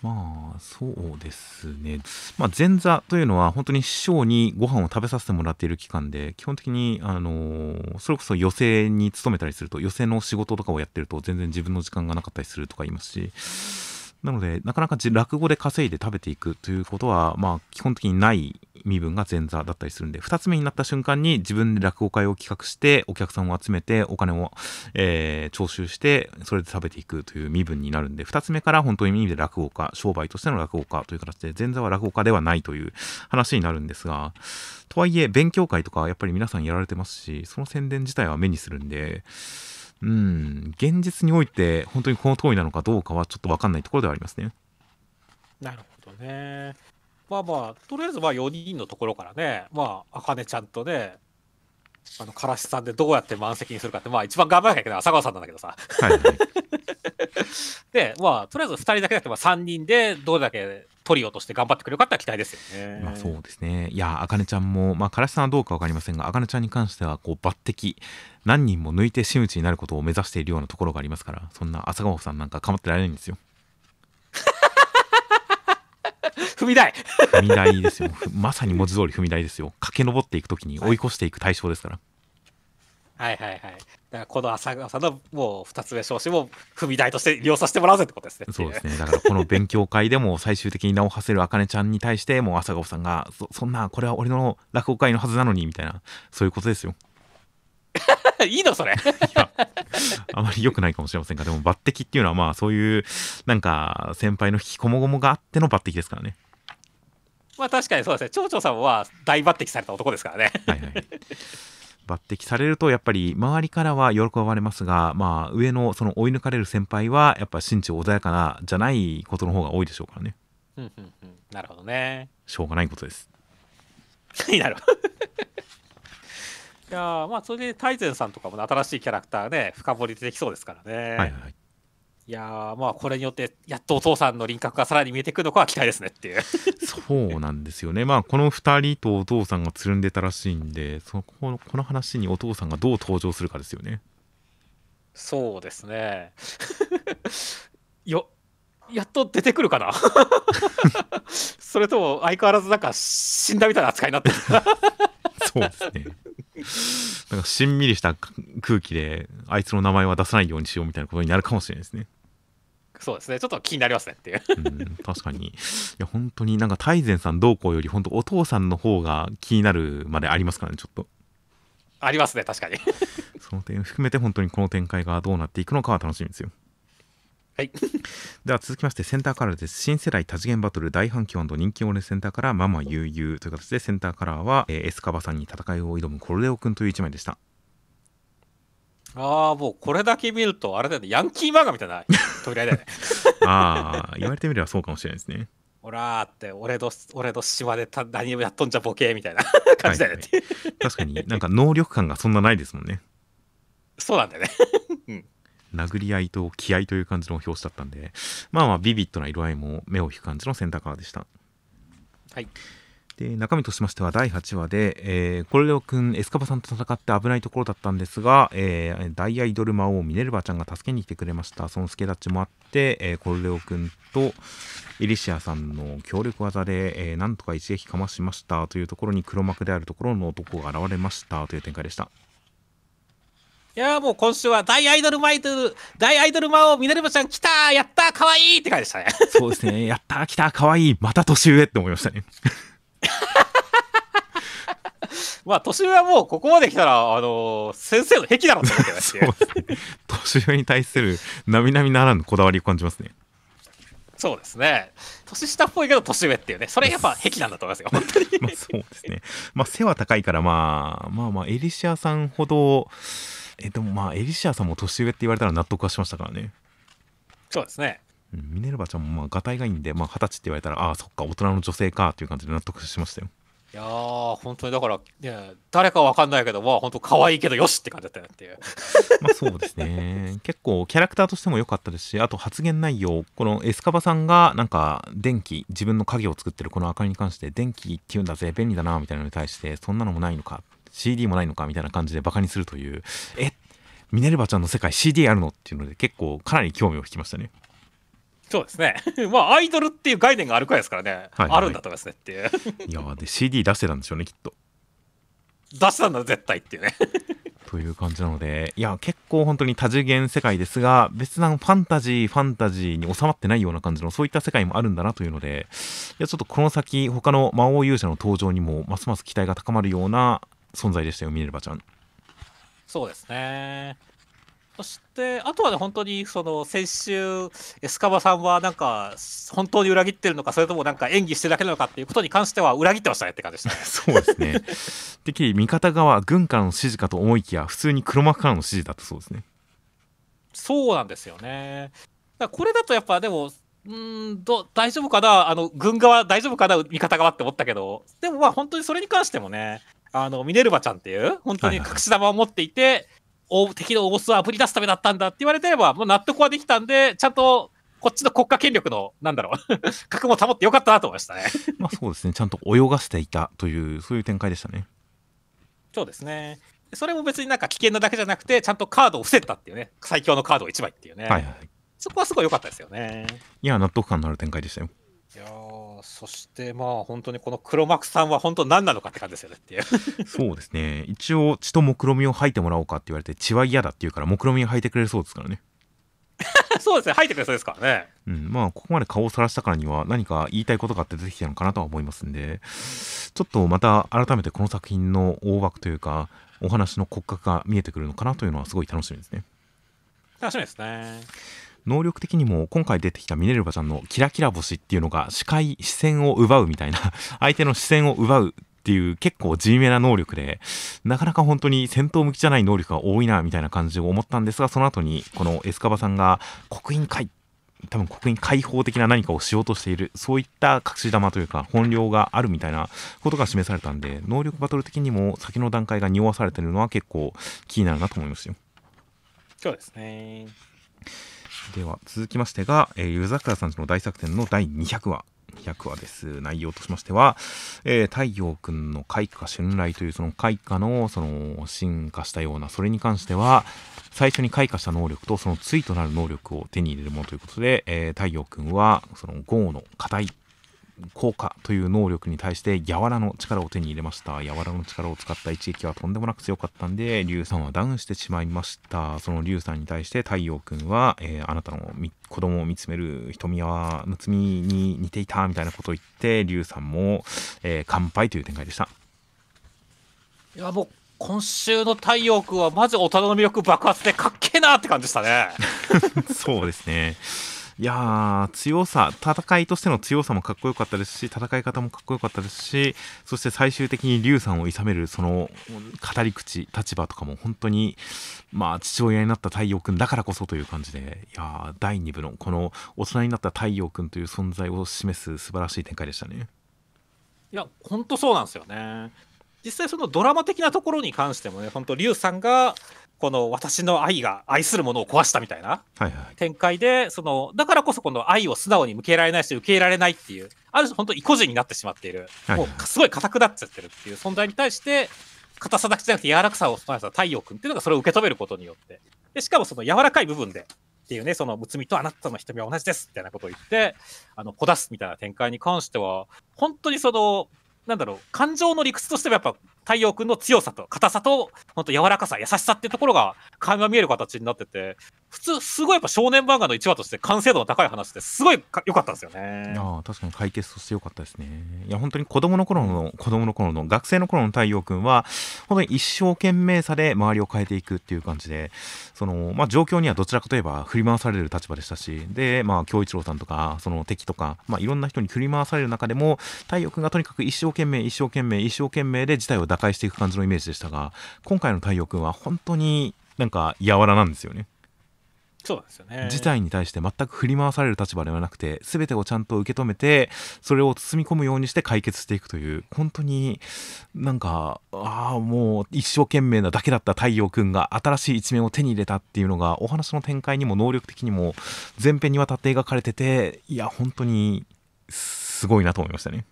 まあ、そうですね。まあ、前座というのは本当に師匠にご飯を食べさせてもらっている期間で、基本的に、あのー、それこそ寄席に勤めたりすると、寄席の仕事とかをやってると全然自分の時間がなかったりするとか言いますし、なので、なかなか落語で稼いで食べていくということは、まあ、基本的にない身分が前座だったりするんで、2つ目になった瞬間に自分で落語会を企画して、お客さんを集めて、お金を、えー、徴収して、それで食べていくという身分になるんで、2つ目から本当に意味で落語家、商売としての落語家という形で、前座は落語家ではないという話になるんですが、とはいえ、勉強会とかやっぱり皆さんやられてますし、その宣伝自体は目にするんで、うん、現実において本当にこの通りなのかどうかはちょっと分かんないところではありますね。なるほどね。まあまあ、とりあえずまあ4人のところからね、まあ、あかねちゃんとね、あの、からしさんでどうやって満席にするかって、まあ一番頑張らなきゃいけない朝顔さんなんだけどさ。はい、はい、[laughs] で、まあ、とりあえず2人だけだけど、3人でどれだけトリオとして頑張ってくれるかって期待ですよね。まあそうですね。いや、あかねちゃんも、まあ、からしさんはどうかわかりませんが、あかねちゃんに関しては、こう、抜擢、何人も抜いて真打ちになることを目指しているようなところがありますから、そんな朝顔さんなんか構ってられないんですよ。[laughs] 踏み台踏み台ですよ。まさに文字通り踏み台ですよ。駆け上っていくときに追い越していく対象ですから。はいはいはい。だからこの朝川さんのもう2つ目昇進も踏み台として利用させてもらうぜってことですね。そうですね。だからこの勉強会でも最終的に名を馳せるあかねちゃんに対してもう朝顔さんがそそんなこれは俺の落語会のはずなのにみたいなそういうことですよ。[laughs] いいのそれあまり良くないかもしれませんがでも抜擢っていうのはまあそういうなんか先輩の引きこもごもがあっての抜擢ですからね。まあ確かにそうですね。町長さんは大抜擢された男ですからね。はいはい。抜擢されるとやっぱり周りからは喜ばれますが、まあ、上のその追い抜かれる先輩はやっぱ心中穏やかなじゃないことの方が多いでしょうからね。うんうんうん、なるほどね。しょうがないことです。[laughs] なるほど。[laughs] いやまあそれで大善さんとかも新しいキャラクターね深掘りできそうですからね。はいはい。いやまあこれによってやっとお父さんの輪郭がさらに見えてくるのかは期待ですねっていう。そうなんですよね。まあこの2人とお父さんがつるんでたらしいんでそのこのこの話にお父さんがどう登場するかですよね。そうですね。[laughs] よやっと出てくるかな？[laughs] それとも相変わらずなんか死んだみたいな扱いになってる。[laughs] そうですね。なんかしんみりした空気であいつの名前は出さないようにしようみたいなことになるかもしれないですねそうですね。ちょっと気になりますねっていう。うん確かに。いや本当になんか大善さんどうこうより本当お父さんの方が気になるまでありますからねちょっと。ありますね確かに。その点含めて本当にこの展開がどうなっていくのかは楽しみですよ。はい、では続きましてセンターカラーです。新世代多次元バトル大反響人気オレセンターカラーママ悠々という形でセンターカラーは、えー、エスカバさんに戦いを挑むコルレオ君という1枚でしたああもうこれだけ見るとあれだよね。ヤンキー漫画みたいな扉だよね。[laughs] ああ言われてみればそうかもしれないですね。ほらーって俺の俺の島でた何をやっとんじゃボケみたいな感じだよね、はい。はい、確かになんか能力感がそんなないですもんね。そうなんだよね。うん。殴り合いと気合という感じの表紙だったんで、まあまあビビッドな色合いも目を引く感じのセンターカラーでした。はい。で中身としましては第8話で、えー、コルレオ君エスカバさんと戦って危ないところだったんですが、えー、大アイドル魔王ミネルヴァちゃんが助けに来てくれましたその助太刀もあって、えー、コルレオ君とエリシアさんの協力技で、えー、なんとか一撃かましましたというところに黒幕であるところの男が現れましたという展開でしたいやもう今週は大アイドルマイドル、大アイドル魔王、ミネルヴァちゃん来たやったかわいいって感じでしたね。そうですね。やった来たかわいいまた年上って思いましたね。まあ、年上はもうここまで来たら、あのー、先生の癖だろって思ってまして。年上に対する並々ならぬこだわりを感じますね。そうですね。年下っぽいけど年上っていうね。それやっぱ癖なんだと思いますよ、本当に。[laughs] まあそうですね。まあ背は高いから、まあ、まあまあ、エリシアさんほど、えでもまあエリシアさんも年上って言われたら納得はしましたからねそうですねミネルヴァちゃんもまあがたいがいいんで、まあ、20歳って言われたらああそっか大人の女性かっていう感じで納得しましたよいやー本当にだから、ね、誰かわかんないけどまあ本当可愛いけどよしって感じだったよっていう。[laughs] まあそうですね。結構キャラクターとしても良かったですしあと発言内容。このエスカバさんがなんか電気自分の影を作ってるこの明かりに関して電気って言うんだぜ便利だなみたいなのに対してそんなのもないのか CD もないのかみたいな感じでバカにするというえ？ミネルヴァちゃんの世界 CD あるの？っていうので結構かなり興味を引きましたね。そうですね。[laughs] まあアイドルっていう概念があるくらいですからね、はいはい、あるんだと思いますねっていう。いやで CD 出してたんでしょうねきっと。出したんだ絶対っていうね。[laughs] という感じなのでいや結構本当に多次元世界ですが別なファンタジーファンタジーに収まってないような感じのそういった世界もあるんだなというのでいやちょっとこの先他の魔王勇者の登場にもますます期待が高まるような存在でしたよミネルヴァちゃん。そうですね。そして、あとはね、本当に、その、先週、エスカバさんは、なんか、本当に裏切ってるのか、それともなんか演技してるだけなのかっていうことに関しては、裏切ってましたねって感じでしたね。[laughs] そうですね。てっきり味方側、軍からの指示かと思いきや、普通に黒幕からの指示だったそうですね。そうなんですよね。だこれだとやっぱ、でも、うんど大丈夫かな？あの軍側大丈夫かな？味方側って思ったけどでもまあ本当にそれに関してもねあのミネルヴァちゃんっていう本当に隠し玉を持っていて、はいはい、敵のボスをあぶり出すためだったんだって言われてればもう納得はできたんでちゃんとこっちの国家権力のなんだろう [laughs] 格も保ってよかったなと思いましたね。[laughs] まあそうですね。ちゃんと泳がせていたというそういう展開でしたね。そうですね。それも別になんか危険なだけじゃなくてちゃんとカードを伏せたっていうね。最強のカードを1枚っていうね、はいはい、そこはすごい良かったですよね。いや納得感のある展開でしたよ。いやそしてまあ本当にこの黒幕さんは本当何なのかって感じですよねっていう。[laughs] そうですね。一応血と目論見みを吐いてもらおうかって言われて血は嫌だって言うから目論見みを吐いてくれるそうですからね。[laughs] そうですね。吐いてくれそうですからね。うん。まあここまで顔をさらしたからには何か言いたいことがあって出てきたのかなとは思いますんでちょっとまた改めてこの作品の大枠というかお話の骨格が見えてくるのかなというのはすごい楽しみですね。楽しみですね能力的にも今回出てきたミネルヴァちゃんのキラキラ星っていうのが視界視線を奪うみたいな [laughs] 相手の視線を奪うっていう結構地味めな能力でなかなか本当に戦闘向きじゃない能力が多いなみたいな感じを思ったんですがその後にこのエスカバさんが刻印解多分刻印解放的な何かをしようとしているそういった隠し玉というか本領があるみたいなことが示されたんで能力バトル的にも先の段階が匂わされてるのは結構気になるなと思いますよ。そうですね。では続きましてが、えー、湯桜さんの大作戦の第200話。200話です。内容としましては、えー、太陽くんの開花春雷というその開花のその進化したようなそれに関しては最初に開花した能力とその対となる能力を手に入れるものということで、えー、太陽くんはその豪の硬い効果という能力に対して柔らの力を手に入れました柔らの力を使った一撃はとんでもなく強かったんで龍さんはダウンしてしまいましたその龍さんに対して太陽くんは、えー、あなたの子供を見つめる瞳はむつみに似ていたみたいなことを言って龍さんも、えー、乾杯という展開でしたいやもう今週の太陽君はまず大人の魅力爆発でかっけけえなって感じでしたね。[laughs] そうですね。いやー、強さ、戦いとしての強さもかっこよかったですし、戦い方もかっこよかったですし、そして最終的に劉さんを諌める、その語り口、立場とかも本当に、まあ、父親になった太陽君だからこそという感じで、いやー、第2部のこの大人になった太陽君という存在を示す素晴らしい展開でしたね。いや、本当そうなんですよね。実際そのドラマ的なところに関してもね、本当劉さんがこの私の愛が愛するものを壊したみたいな。展開で、はい。はい、そのだからこそこの愛を素直に向けられないし受け入れられないっていうある種本当意固地になってしまっている、はいはい、もうすごい硬くなっちゃってるっていう存在に対して硬さだけじゃなくて柔らかさを備えた太陽君っていうのがそれを受け止めることによって。でしかもその柔らかい部分でっていうねそのむつみとあなたの瞳は同じですみたいなことを言ってあのこ出すみたいな展開に関しては本当にそのなんだろう感情の理屈としてもやっぱ太陽君の強さと硬さと本当柔らかさ優しさっていうところが垣間見える形になってて普通すごいやっぱ少年漫画の1話として完成度の高い話ってすごい良かったんですよね。あ確かに解決として良かったですねいや本当に子供の頃の子供の頃の学生の頃の太陽君は本当に一生懸命さで周りを変えていくっていう感じでそのまあ状況にはどちらかといえば振り回される立場でしたしでまあ京一郎さんとかその敵とかまあいろんな人に振り回される中でも太陽君がとにかく一生懸命一生懸命一生懸命で事態を打開していく感じのイメージでしたが今回の太陽君は本当になんか柔らなんですよね。そうですよね事態に対して全く振り回される立場ではなくて全てをちゃんと受け止めてそれを包み込むようにして解決していくという本当になんかああもう一生懸命なだけだった太陽君が新しい一面を手に入れたっていうのがお話の展開にも能力的にも前編にわたって描かれてていや本当にすごいなと思いましたね。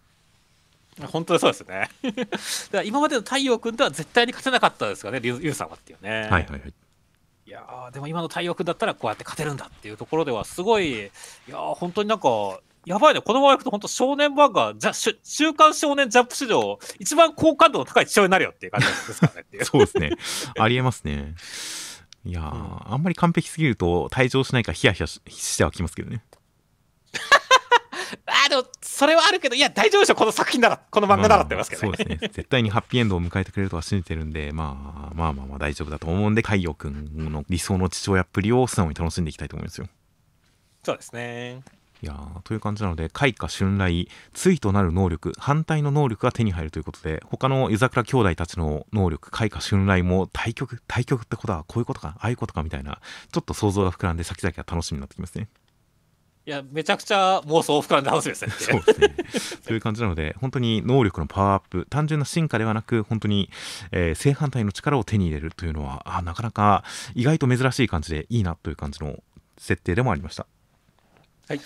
本当にそうですね。[laughs] だから今までの太陽君では絶対に勝てなかったですよね、リュウさんはっていうね。はいはいはい。いやでも今の太陽君だったらこうやって勝てるんだっていうところではすごい、いや本当になんか、やばいね、このままいくと本当少年漫画、じゃ週刊少年ジャンプ史上、一番好感度の高い父親になるよっていう感じですからね。[laughs] そうですね。ありえますね。いや、うん、あんまり完璧すぎると退場しないかヒヤヒヤしてはきますけどね。[laughs] あでもそれはあるけどいや大丈夫でしょこの作品ならこの漫画ならってますけどね、そうですね。絶対にハッピーエンドを迎えてくれるとは信じてるんで、まあ、まあまあまあ大丈夫だと思うんで太陽君の理想の父親っぷりを素直に楽しんでいきたいと思いますよ。そうですね。いやという感じなので開花春来対となる能力反対の能力が手に入るということで他の湯桜兄弟たちの能力開花春来も対局対局ってことはこういうことかああいうことかみたいなちょっと想像が膨らんで先々が楽しみになってきますねいや、めちゃくちゃ妄想膨らんで楽しみですね。そうですね。という感じなので、本当に能力のパワーアップ、単純な進化ではなく、本当に、えー、正反対の力を手に入れるというのは、あなかなか意外と珍しい感じでいいなという感じの設定でもありました。はい。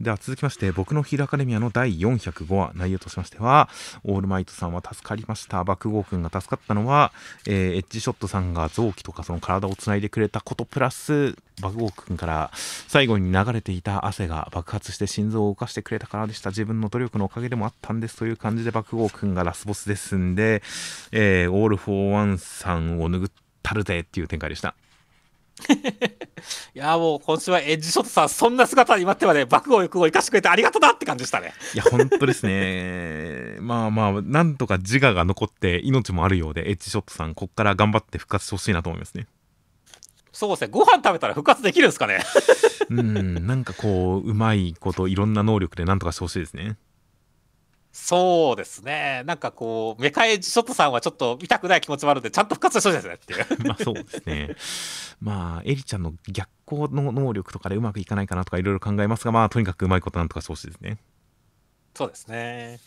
では続きまして僕のヒールアカデミアの第405話内容としましてはオールマイトさんは助かりました爆豪君が助かったのは、えー、エッジショットさんが臓器とかその体をつないでくれたことプラス爆豪君から最後に流れていた汗が爆発して心臓を動かしてくれたからでした自分の努力のおかげでもあったんですという感じで爆豪君がラスボスですんで、えー、オール・フォー・ワンさんを拭ったるぜっていう展開でした。[laughs] いやもう今週はエッジショットさんそんな姿になってまで爆豪君を生かしてくれてありがとうなって感じでしたね。いや本当ですね。[laughs] まあまあなんとか自我が残って命もあるようでエッジショットさんこっから頑張って復活してほしいなと思いますね。そうですね。ご飯食べたら復活できるんですかね。うんなんかこううまいこといろんな能力でなんとかしてほしいですねそうですね。なんかこう、メカエジショットさんはちょっと見たくない気持ちもあるんで、ちゃんと復活してほしいですねっていう。[laughs] まあそうですね。まあ、エリちゃんの逆行の能力とかでうまくいかないかなとかいろいろ考えますが、まあとにかくうまいことなんとかしてほしいですね。そうですね。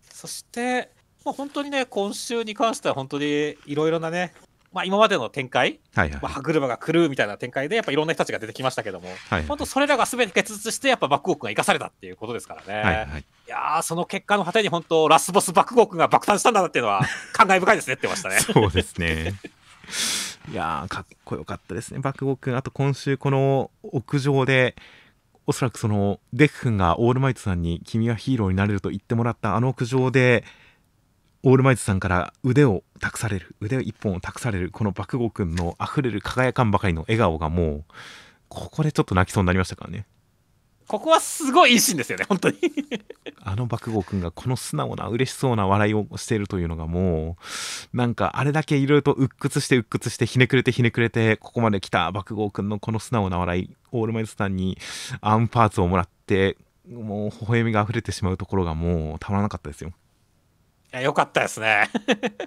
そして、まあ、本当にね、今週に関しては本当にいろいろなね、まあ、今までの展開、はいはい、まあ、歯車が狂うみたいな展開で、やっぱいろんな人たちが出てきましたけども、はいはい、本当、それらがすべて結実して、やっぱバックウォークが生かされたっていうことですからね。はい、はい、いやその結果の果てに本当、ラスボスバックウォークが爆誕したんだなっていうのは、[laughs] 感慨深いですねって言ましたね。そうですね。いやかっこよかったですね、バックウォーク。あと、今週、この屋上で、おそらくそのデックンがオールマイトさんに君はヒーローになれると言ってもらったあの屋上でオールマイトさんから腕を託される腕一本を託されるこの爆豪君のあふれる輝かんばかりの笑顔がもうここでちょっと泣きそうになりましたからねここはすごいいいシーンですよね、本当に [laughs] あの爆豪君がこの素直な嬉しそうな笑いをしているというのがもう、なんかあれだけいろいろと鬱屈して鬱屈してひねくれてひねくれて、ここまで来た爆豪君のこの素直な笑い、オールマイトさんにアームパーツをもらって、もう微笑みが溢れてしまうところがもうたまらなかったですよ。いや、よかったですね。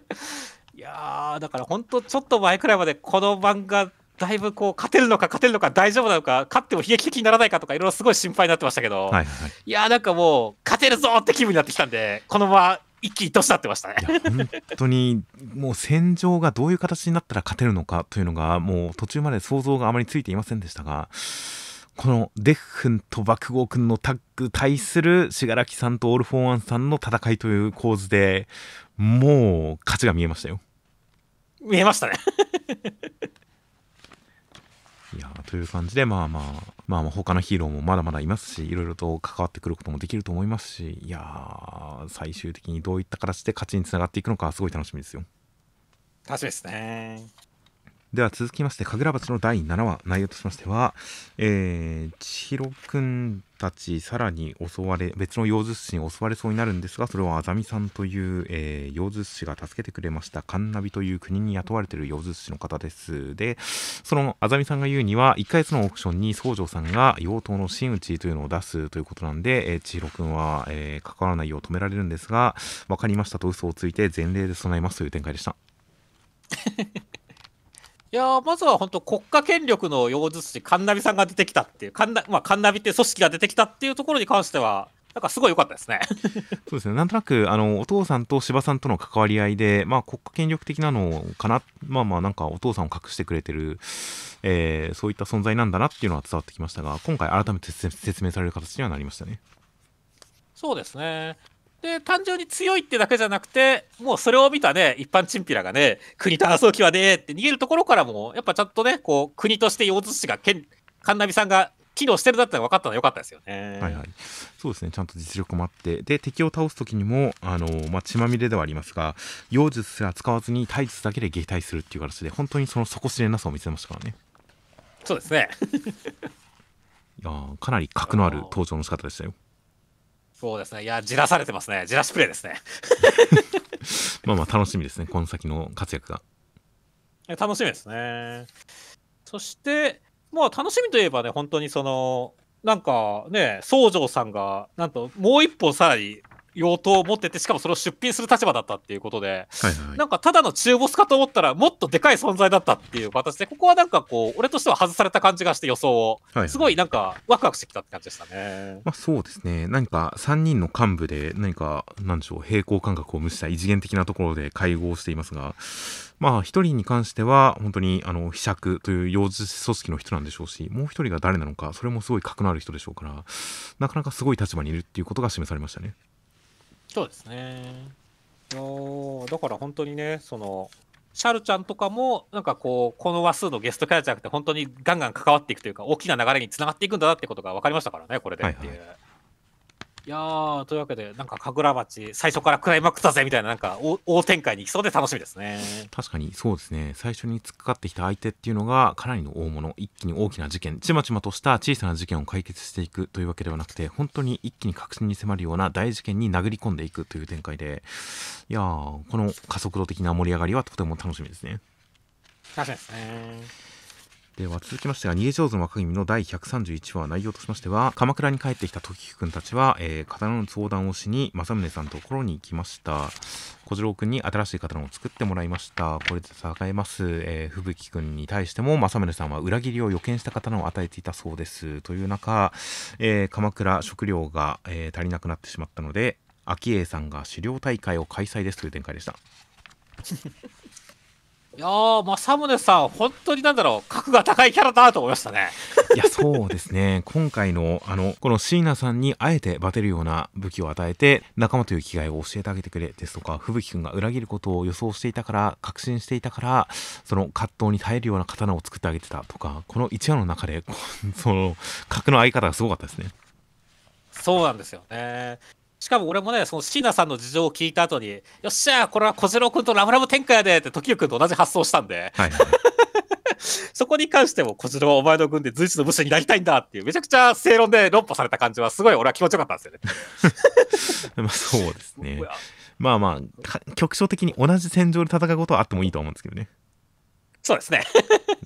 [laughs] いやー、だから本当ちょっと前くらいまでこの漫画だいぶこう勝てるのか勝てるのか大丈夫なのか勝っても悲劇的にならないかとかいろいろすごい心配になってましたけど、はいはい、いやなんかもう勝てるぞって気分になってきたんでこのまま一気に年なってましたね本当にもう戦場がどういう形になったら勝てるのかというのがもう途中まで想像があまりついていませんでしたがこのデク君と爆豪君のタッグ対する死柄木さんとオール・フォー・ワンさんの戦いという構図でもう勝ちが見えましたよ見えましたねいやという感じで、まあまあ、まあまあ他のヒーローもまだまだいますし、いろいろと関わってくることもできると思いますし、いやー、最終的にどういった形で勝ちにつながっていくのか、すごい楽しみですよ。楽しみですね。では続きまして、神楽鉢の第7話、内容としましては、えー、千尋くんたち、さらに襲われ、別の妖術師に襲われそうになるんですが、それはあざみさんという、えー、妖術師が助けてくれました、カンナビという国に雇われている妖術師の方です。で、そのあざみさんが言うには、1ヶ月のオークションに宗城さんが妖刀の真打ちというのを出すということなんで、えー、千尋くんは、えー、関わらないよう止められるんですが、分かりましたと嘘をついて前例で備えますという展開でした。[laughs] いやまずは本当国家権力の妖術師カンナビさんが出てきたっていうカンナ,、まあ、カンナビっていう組織が出てきたっていうところに関してはなんかすごい良かったですね。[laughs] そうですね。なんとなくあのお父さんと柴さんとの関わり合いで、まあ、国家権力的なのかなまあまあなんかお父さんを隠してくれてる、えー、そういった存在なんだなっていうのは伝わってきましたが今回改めて説明される形にはなりましたねそうですねで、単純に強いってだけじゃなくて、もうそれを見たね、一般チンピラがね、国と争う気はねえって逃げるところからも、やっぱちゃんとね、こう、国として妖術師が、神波さんが機能してるだったら分かったのは良かったですよね。はいはい。そうですね。ちゃんと実力もあって、で、敵を倒す時にも、あの、まあ、血まみれではありますが、妖術すら使わずに体術だけで撃退するっていう形で、本当にその底知れなさを見せましたからね。そうですね。[laughs] いやかなり格のある登場の仕方でしたよ。そうですね。いや、じらされてますね。じらしプレイですね。[laughs] まあまあ楽しみですね。この先の活躍が。楽しみですね。そして、まあ楽しみといえばね、本当にその、なんかね、宗城さんが、なんともう一本さらに用途を持っててしかもそれを出品する立場だったっていうことで、はいはい、なんかただの中ボスかと思ったらもっとでかい存在だったっていう形でここはなんかこう俺としては外された感じがして予想を、はいはい、すごいなんかワクワクしてきたって感じでしたね。まあそうですね何か3人の幹部で何かなんでしょう平行感覚を無視した異次元的なところで会合していますがまあ一人に関しては本当にあの秘釈という幼児組織の人なんでしょうしもう一人が誰なのかそれもすごい格のある人でしょうからなかなかすごい立場にいるっていうことが示されましたね。そうですね。だから本当にね、その、シャルちゃんとかも、なんかこう、この話数のゲストキャラじゃなくて、本当にガンガン関わっていくというか、大きな流れにつながっていくんだなってことが分かりましたからね、これでっていう。はいはいいやー、というわけで、なんか神楽町、最初からクライマックスだぜみたいな、なんか大展開にいきそうで楽しみですね。確かにそうですね、最初に突っかかってきた相手っていうのが、かなりの大物、一気に大きな事件、ちまちまとした小さな事件を解決していくというわけではなくて、本当に一気に確信に迫るような大事件に殴り込んでいくという展開で、いやー、この加速度的な盛り上がりはとても楽しみですね。確かにですね。では続きましては逃げ上手の若君の第131話内容としましては鎌倉に帰ってきた時木くんたちは、えー、刀の相談をしに政宗さんのところに行きました。小次郎くんに新しい刀を作ってもらいました。これで戦えます、えー、吹雪くんに対しても政宗さんは裏切りを予見した刀を与えていたそうです。という中、えー、鎌倉食料が、え足りなくなってしまったので昭恵さんが狩猟大会を開催ですという展開でした。いやー、政宗さん、本当になんだろう、格が高いキャラだと思いましたね。[laughs] いや、そうですね。今回の、あの、この椎名さんにあえてバテるような武器を与えて、仲間という気概を教えてあげてくれですとか、吹雪くんが裏切ることを予想していたから、確信していたから、その葛藤に耐えるような刀を作ってあげてたとか、この1話の中で、[laughs] その、格の合い方がすごかったですね。そうなんですよね。しかも俺もね、その椎名さんの事情を聞いた後に、よっしゃこれは小次郎君とラブラブ展開やでって時代君と同じ発想したんで、はいはい、[laughs] そこに関しても、こちらはお前の軍で随一の武士になりたいんだっていう、めちゃくちゃ正論で論破された感じは、すごい俺は気持ちよかったんですよね。[laughs] まあそうですね。[laughs] まあまあ、局所的に同じ戦場で戦うことはあってもいいと思うんですけどね。そうですね。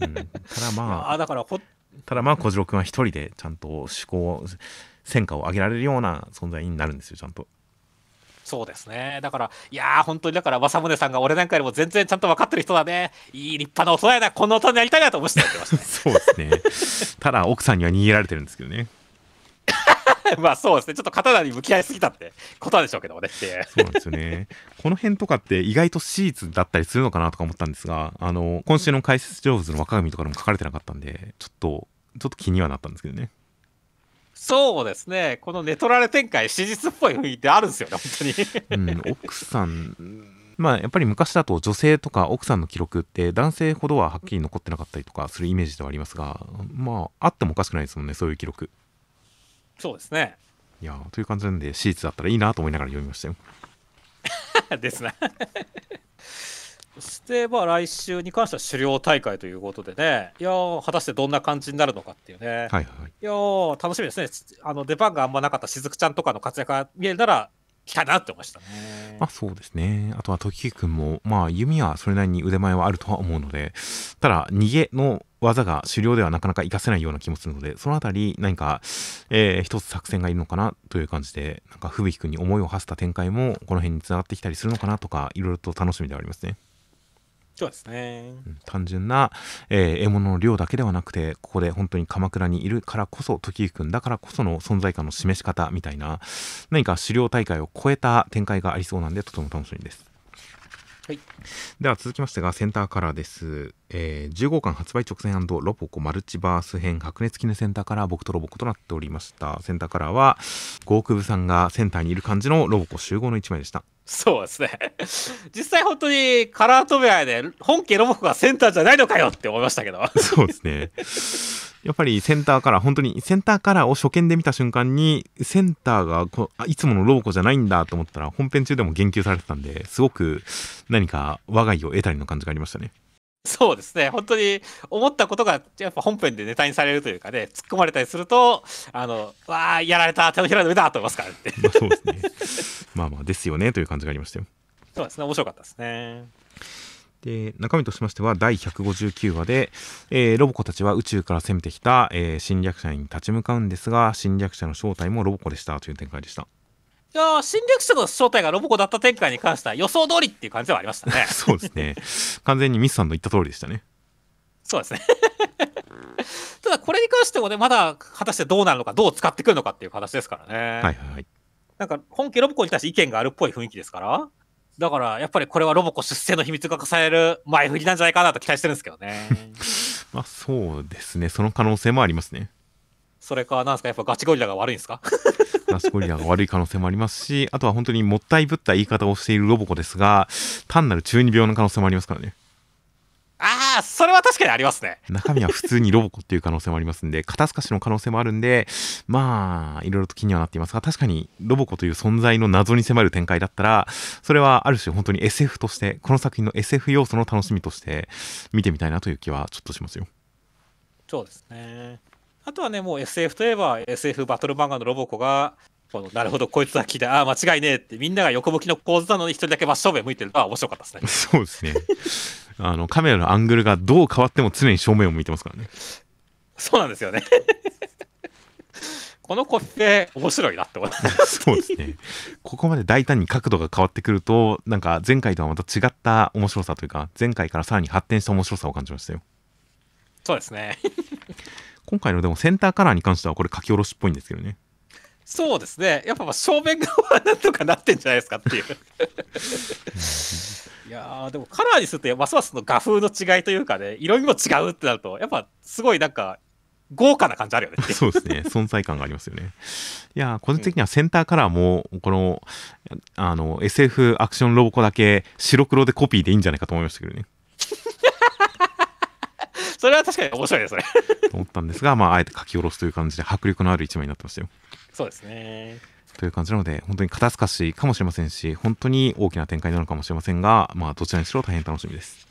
うん、ただまあ、あだからほただまあ小次郎君は一人でちゃんと思考戦果を上げられるような存在になるんですよちゃんと。そうですね。だから、いやー、本当にだから、政宗さんが俺なんかよりも全然ちゃんと分かってる人だね。いい立派な大人やな、こんな大人になりたいなと思ってました、ね、[laughs] そうですね。ただ、奥さんには逃げられてるんですけどね。[laughs] まあそうですね、ちょっと刀に向き合いすぎたってことなんでしょうけどもねそうなんですよね。この辺とかって意外とシーツだったりするのかなとか思ったんですが、あの、今週の解説上手の若神とかでも書かれてなかったんで、ちょっと、ちょっと気にはなったんですけどね。そうですね、このネトラレ展開、史実っぽい雰囲気ってあるんですよね、本当に。うん、奥さん、まあやっぱり昔だと女性とか奥さんの記録って男性ほどははっきり残ってなかったりとかするイメージではありますが、まああってもおかしくないですもんね、そういう記録。そうですね。いやという感じなんで、シーツだったらいいなと思いながら読みましたよ。[laughs] ですね。そして、まあ、来週に関しては狩猟大会ということでね、いや果たしてどんな感じになるのかっていうね、はいはい、いや楽しみですねあの、出番があんまなかったしずくちゃんとかの活躍が見えるなら、来たなって思いましたね。まあそうですね。あとは時くんも、まあ弓はそれなりに腕前はあるとは思うので、ただ逃げの技が狩猟ではなかなか活かせないような気もするので、そのあたり何か、えー、一つ作戦がいるのかなという感じで、なんか吹雪くんに思いを馳せた展開もこの辺につながってきたりするのかなとか、いろいろと楽しみではありますね。そうですね、単純な、えー、獲物の量だけではなくてここで本当に鎌倉にいるからこそ時行くんだからこその存在感の示し方みたいな何か狩猟大会を超えた展開がありそうなんでとても楽しみです。はい、では続きましてがセンターカラーです、えー、15巻発売直前ロボコマルチバース編白熱記念センターカラー僕とロボコとなっておりました。センターカラーはゴークブさんがセンターにいる感じのロボコ集合の1枚でしたそうですね。実際本当にカラートベアで本家ロボコがセンターじゃないのかよって思いましたけど。そうですね。やっぱりセンターカラー、本当にセンターカラーを初見で見た瞬間に、センターがこいつものロボコじゃないんだと思ったら、本編中でも言及されてたんで、すごく何か我が家を得たりの感じがありましたね。そうですね、本当に思ったことがやっぱ本編でネタにされるというかね、突っ込まれたりすると、あのわあ、やられた、手のひらの上だと思いますからね。まあそうですね。まあまあ、ですよねという感じがありましたよ。そうですね、面白かったですね。で中身としましては第159話で、えー、ロボコたちは宇宙から攻めてきた、えー、侵略者に立ち向かうんですが侵略者の正体もロボコでしたという展開でした。いや侵略者の正体がロボコだった展開に関しては予想通りっていう感じではありましたね。[laughs] そうですね。完全にミスさんの言った通りでしたね。そうですね。[laughs] ただこれに関してもね、まだ果たしてどうなるのか、どう使ってくるのかっていう形ですからね。はいはいはい。なんか本家ロボコに対して意見があるっぽい雰囲気ですから、だからやっぱりこれはロボコ出世の秘密が重ねる前振りなんじゃないかなと期待してるんですけどね。[laughs] まあそうですね、その可能性もありますね。それか、なんですか、やっぱガチゴリラが悪いんですか？[laughs] ガチゴリラが悪い可能性もありますし、あとは本当にもったいぶった言い方をしているロボコですが、単なる中二病の可能性もありますからね。ああ、それは確かにありますね。中身は普通にロボコっていう可能性もありますんで、肩透かしの可能性もあるんで、まあ、いろいろと気にはなっていますが、確かにロボコという存在の謎に迫る展開だったら、それはある種本当に SF として、この作品の SF 要素の楽しみとして見てみたいなという気はちょっとしますよ。そうですね。あとはね、もう SF といえば SF バトル漫画のロボコが、このなるほど、こいつは木で、ああ、間違いねえって、みんなが横向きの構図なのに一人だけ真正面向いてるのは面白かったですね。そうですね。あの、カメラのアングルがどう変わっても常に正面を向いてますからね。そうなんですよね。[laughs] このコピペ面白いなって思って [laughs] そうですね。ここまで大胆に角度が変わってくると、なんか前回とはまた違った面白さというか、前回からさらに発展した面白さを感じましたよ。そうですね。今回のでもセンターカラーに関してはこれ書き下ろしっぽいんですけどね。そうですね。やっぱまあ正面側はなんとかなってんじゃないですかっていう。いやでもカラーにするとますますの画風の違いというかね、色味も違うってなると、やっぱすごいなんか豪華な感じあるよね。そうですね。存在感がありますよね。いや個人的にはセンターカラーも、この、あの、SF アクションロボコだけ白黒でコピーでいいんじゃないかと思いましたけどね。[laughs] それは確かに面白いですね [laughs] と思ったんですが、まあ、あえて書き下ろすという感じで迫力のある一枚になってましたよ。そうですね。という感じなので、本当に肩透かしかもしれませんし、本当に大きな展開になるかもしれませんが、まあ、どちらにしろ大変楽しみです。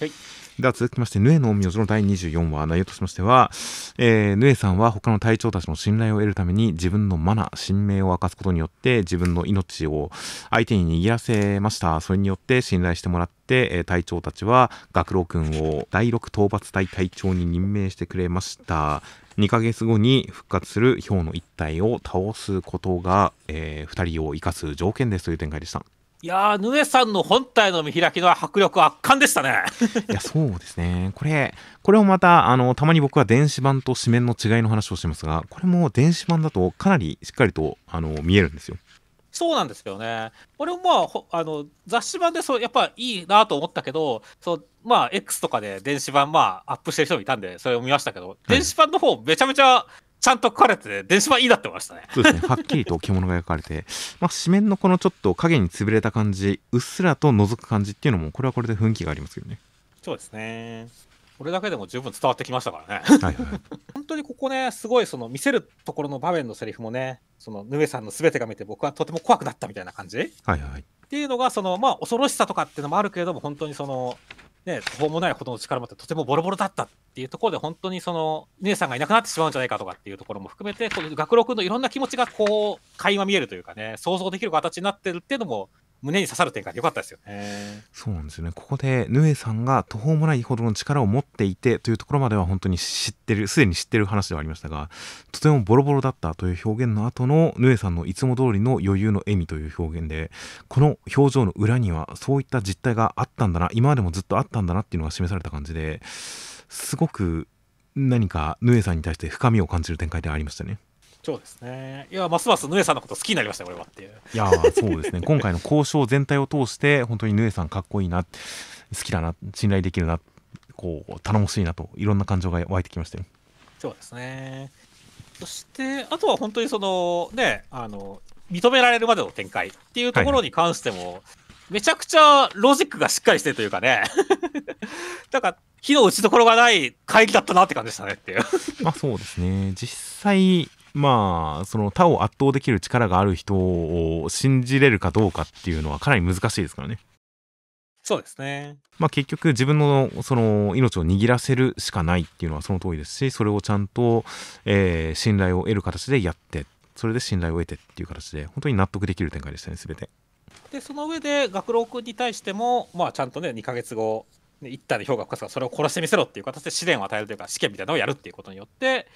はいでは続きまして、ヌエの陰陽師の第24話、内容としましては、えー、ヌエさんは他の隊長たちの信頼を得るために自分のマナ、神明を明かすことによって自分の命を相手に握らせました。それによって信頼してもらって、えー、隊長たちは学郎君を第6討伐隊隊長に任命してくれました。2ヶ月後に復活する氷の一体を倒すことが、えー、2人を生かす条件ですという展開でした。いやー、ヌエさんの本体の見開きの迫力圧巻でしたね。いや、そうですね。これ、これをまた、あの、たまに僕は電子版と紙面の違いの話をしてますが、これも電子版だとかなりしっかりと、あの、見えるんですよ。そうなんですよね。これもまあ、あの雑誌版でそうやっぱいいなと思ったけど、そうまあ、X とかで電子版、まあ、アップしてる人もいたんで、それを見ましたけど、はい、電子版の方、めちゃめちゃちゃんと書かれて、電子版いいなってましたね。そうですね。はっきりと着物が描かれて、[laughs] まあ、紙面のこのちょっと影に潰れた感じ、うっすらと覗く感じっていうのも、これはこれで雰囲気がありますよね。そうですね。これだけでも十分伝わってきましたからね。はいはい、本当にここね、すごいその見せるところの場面のセリフもね、そのヌエさんの全てが見て僕はとても怖くなったみたいな感じ、はいはい、っていうのがそのまあ恐ろしさとかっていうのもあるけれども本当にそのね、途方もないほどの力を持ってとてもボロボロだったっていうところで本当にその姉さんがいなくなってしまうんじゃないかとかっていうところも含めてこの学郎君のいろんな気持ちがこう垣間見えるというかね想像できる形になってるっていうのも胸に刺さる展開でよかったですよね。そうなんですよね。ここでヌエさんが途方もないほどの力を持っていてというところまでは本当に知ってる、すでに知ってる話ではありましたが、とてもボロボロだったという表現の後のヌエさんのいつも通りの余裕の笑みという表現で、この表情の裏にはそういった実態があったんだな、今までもずっとあったんだなっていうのが示された感じで、すごく何かヌエさんに対して深みを感じる展開でありましたね。そうですね。いや、ますますヌエさんのこと好きになりましたこれはっていう。いや、そうですね。[laughs] 今回の交渉全体を通して、本当にヌエさんかっこいいな、好きだな、信頼できるな、こう、頼もしいなと、いろんな感情が湧いてきましたよ。そうですね。そして、あとは本当にその、ね、あの、認められるまでの展開っていうところに関しても、はい、めちゃくちゃロジックがしっかりしてるというかね。[laughs] だから、火の打ちどころがない会議だったなって感じでしたねっていう。まあそうですね。実際、まあ、その他を圧倒できる力がある人を信じれるかどうかっていうのはかなり難しいですからね。そうですね。まあ結局自分のその命を握らせるしかないっていうのはその通りですし、それをちゃんと、えー、信頼を得る形でやって、それで信頼を得てっていう形で、本当に納得できる展開でしたね、すべて。で、その上で学郎君に対しても、まあちゃんとね、2ヶ月後、一旦で評価をかすからそれを殺してみせろっていう形で試練を与えるというか試験みたいなのをやるっていうことによって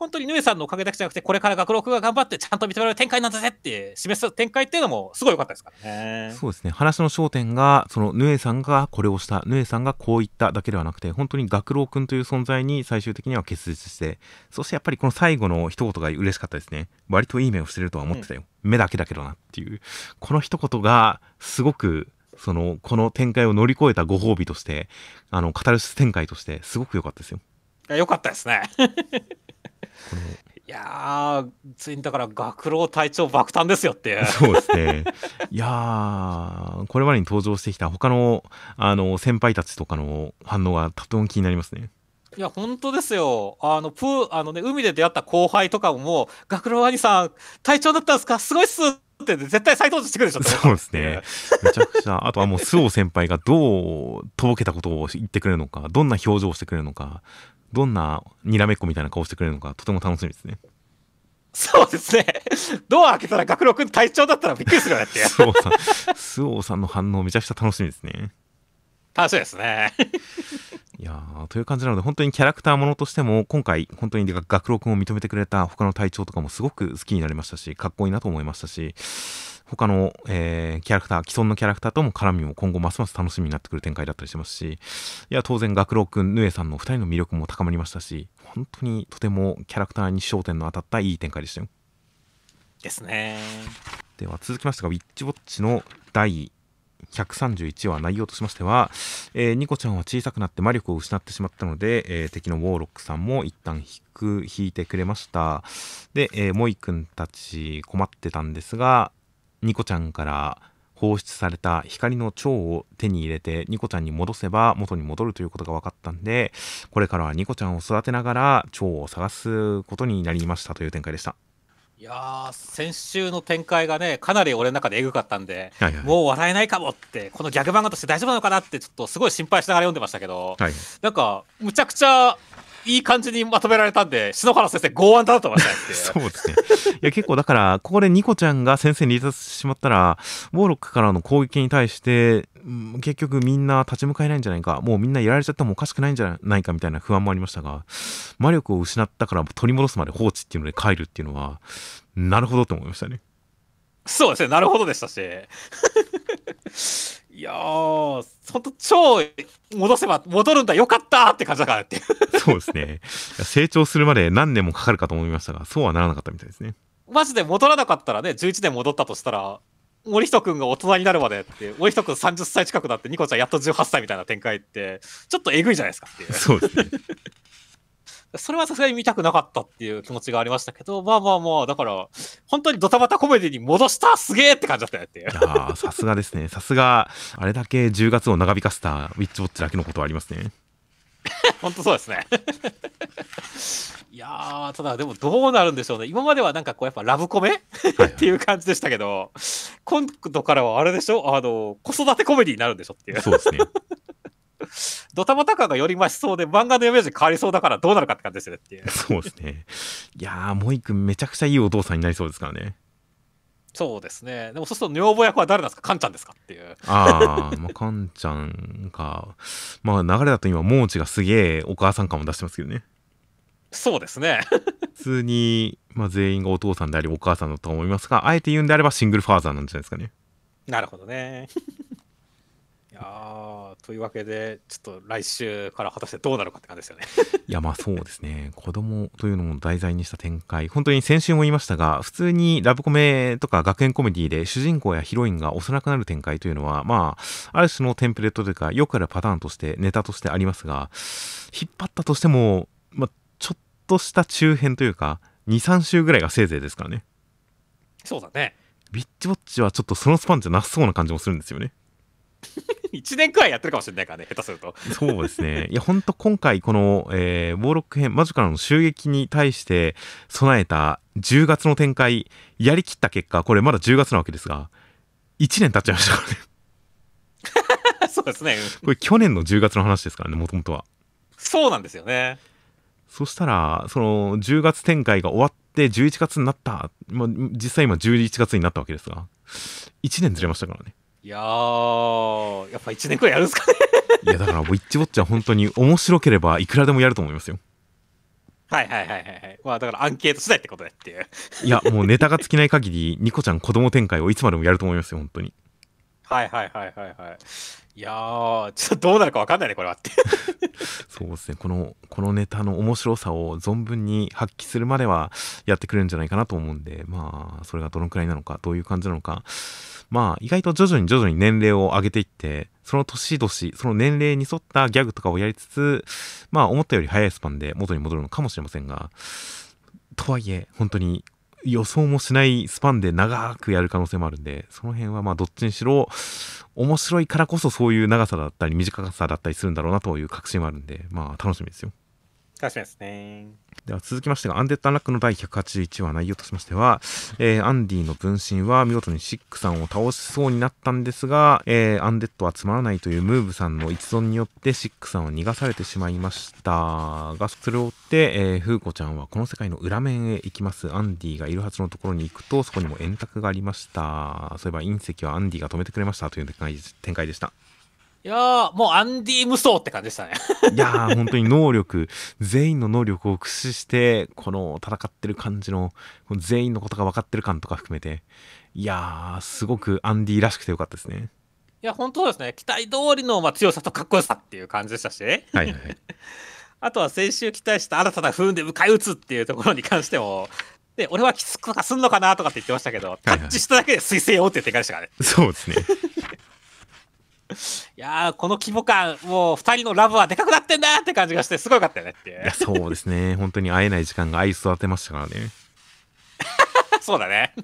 本当にヌエさんのおかげだけじゃなくて、これから学録が頑張ってちゃんと認められる展開なんだぜって示す展開っていうのもすごい良かったですからね。そうですね。話の焦点が、そのヌエさんがこれをした、ヌエさんがこう言っただけではなくて、本当に学郎君という存在に最終的には結実して、そしてやっぱりこの最後の一言が嬉しかったですね。割といい目をしてるとは思ってたよ。うん、目だけだけどなっていう。この一言がすごくその、この展開を乗り越えたご褒美として、あの、カタルシス展開として、すごく良かったですよ。良かったですね。いやついにだから学郎隊長爆誕ですよって [laughs] そうですね。いやこれまでに登場してきた他のあの先輩たちとかの反応がとても気になりますね。いや本当ですよ。あのプーあのね海で出会った後輩とかももう学郎兄さん隊長だったんですか？すごいっすって絶対再登場してくるでしょそうですね。めちゃくちゃ、あとはもう、周防先輩がどうとぼけたことを言ってくれるのか、どんな表情をしてくれるのか、どんなにらめっこみたいな顔してくれるのか、とても楽しみですね。そうですね。ドア開けたら学郎君隊長だったらびっくりするよねって。周防さん、周防さんの反応めちゃくちゃ楽しみですね。楽しみですね。いやという感じなので、本当にキャラクターものとしても、今回、本当に学郎君を認めてくれた他の隊長とかもすごく好きになりましたし、かっこいいなと思いましたし、他の、えー、キャラクター、既存のキャラクターとも絡みも今後ますます楽しみになってくる展開だったりしますし、いや、当然、学郎くん、ヌエさんの2人の魅力も高まりましたし、本当にとてもキャラクターに焦点の当たったいい展開でしたよ。ですね。では続きましてが、ウィッチウォッチの第131話内容としましては、えー、ニコちゃんは小さくなって魔力を失ってしまったので、えー、敵のウォーロックさんも一旦引く引いてくれましたで、えー、モイ君たち困ってたんですがニコちゃんから放出された光の蝶を手に入れてニコちゃんに戻せば元に戻るということが分かったんでこれからはニコちゃんを育てながら蝶を探すことになりましたという展開でした。いや先週の展開がね、かなり俺の中でエグかったんで、はいはい、もう笑えないかもって、このギャグ漫画として大丈夫なのかなって、ちょっとすごい心配しながら読んでましたけど、はい、なんか、むちゃくちゃいい感じにまとめられたんで、篠原先生、剛腕だと思いました [laughs] そうですね。いや、結構だから、ここでニコちゃんが先生に離脱してしまったら、ウォーロックからの攻撃に対して、結局みんな立ち向かえないんじゃないか、もうみんなやられちゃってもおかしくないんじゃないかみたいな不安もありましたが、魔力を失ったから取り戻すまで放置っていうので帰るっていうのは、なるほどと思いましたね。そうですね、なるほどでしたし。いやー、ほんと超戻せば戻るんだ、よかったって感じだからって。[laughs] そうですね。成長するまで何年もかかるかと思いましたが、そうはならなかったみたいですね。マジで戻らなかったらね、11年戻ったとしたら、森人君が大人になるまでって、森人君30歳近くなって、ニコちゃんやっと18歳みたいな展開って、ちょっとえぐいじゃないですかっていう。そうですね。それはさすがに見たくなかったっていう気持ちがありましたけど、まあまあまあ、だから、本当にドタバタコメディに戻したすげえって感じだったよっていう。いやさすがですね。さすが、あれだけ10月を長引かせたウィッチウォッチだけのことはありますね。[laughs] 本当そうですね。いやー、ただでもどうなるんでしょうね。今まではなんかこうやっぱラブコメ？っていう感じでしたけど、今度からはあれでしょ？あの、子育てコメディになるんでしょっていう。そうですね。[laughs] ドタバタ感がより増しそうで、漫画の読み味変わりそうだからどうなるかって感じですねっていう。[laughs] そうですね。いやー、モイ君めちゃくちゃいいお父さんになりそうですからね。そうですね。でもそうすると女房役は誰なんですか？カンちゃんですかっていう。ああ、まあ、カンちゃんか。まあ流れだと今、モーチがすげえお母さん感も出してますけどね。そうですね。[laughs] 普通に、まあ、全員がお父さんでありお母さんだと思いますが、あえて言うんであればシングルファーザーなんじゃないですかね。なるほどね。あというわけで、ちょっと来週から果たしてどうなるかって感じですよね [laughs] いや、まあそうですね。子供というのも題材にした展開。本当に先週も言いましたが、普通にラブコメとか学園コメディで主人公やヒロインが幼くなる展開というのは、まあ、ある種のテンプレートというか、よくあるパターンとして、ネタとしてありますが、引っ張ったとしても、まあ、ちょっとした中編というか、2、3週ぐらいがせいぜいですからね。そうだね。ビッチウォッチはちょっとそのスパンじゃなさそうな感じもするんですよね。[laughs] 1年くらいやってるかもしれないからね、下手すると。そうですね。いや、ほんと今回、この、えー、ウォーロック編、魔女からの襲撃に対して備えた10月の展開、やりきった結果、これまだ10月なわけですが、1年経っちゃいましたからね。[laughs] そうですね。これ去年の10月の話ですからね、もともとは。そうなんですよね。そしたら、その10月展開が終わって11月になった、まあ、実際今11月になったわけですが、1年ずれましたからね。いやー、やっぱ1年くらいやるんですかねいや、だから、ウィッチウォッチは本当に面白ければいくらでもやると思いますよ。はいはいはいはい。まあ、だからアンケート次第ってことでっていう。いや、もうネタが尽きない限り、ニコちゃん子供展開をいつまでもやると思いますよ、本当に。はいはいはいはいはい。いやー、ちょっとどうなるか分かんないね、これはって。[laughs] そうですね、この、このネタの面白さを存分に発揮するまではやってくれるんじゃないかなと思うんで、まあ、それがどのくらいなのか、どういう感じなのか、まあ、意外と徐々に徐々に年齢を上げていって、その年々、その年齢に沿ったギャグとかをやりつつ、まあ、思ったより早いスパンで元に戻るのかもしれませんが、とはいえ、本当に予想もしないスパンで長くやる可能性もあるんで、その辺はまあどっちにしろ面白いからこそそういう長さだったり短さだったりするんだろうなという確信はあるんで、まあ楽しみですよ。確かにですね。では続きましてが、アンデッド・アンラックの第181話内容としましては、えー、アンディの分身は見事にシックさんを倒しそうになったんですが、えー、アンデッドはつまらないというムーブさんの一存によってシックさんは逃がされてしまいましたが、それを追って、えー、フーコちゃんはこの世界の裏面へ行きます。アンディがいるはずのところに行くと、そこにも円卓がありました。そういえば隕石はアンディが止めてくれましたという展開でした。いやー、もうアンディ無双って感じでしたね。[laughs] いやー、本当に能力、全員の能力を駆使して、この戦ってる感じの、この全員のことが分かってる感とか含めて、いやー、すごくアンディらしくてよかったですね。いや、本当ですね。期待通りの、まあ、強さとかっこよさっていう感じでしたし。はいはい。[laughs] あとは先週期待した新たな不運で迎え撃つっていうところに関しても、で、俺はきつくかすんのかなとかって言ってましたけど、タッチしただけで彗星をって展開でしたからね。そうですね。[laughs] いやー、この規模感、もう2人のラブはでかくなってんだって感じがして、すごいかったよねっていや、そうですね。本当に会えない時間が愛育てましたからね。[laughs] そうだね。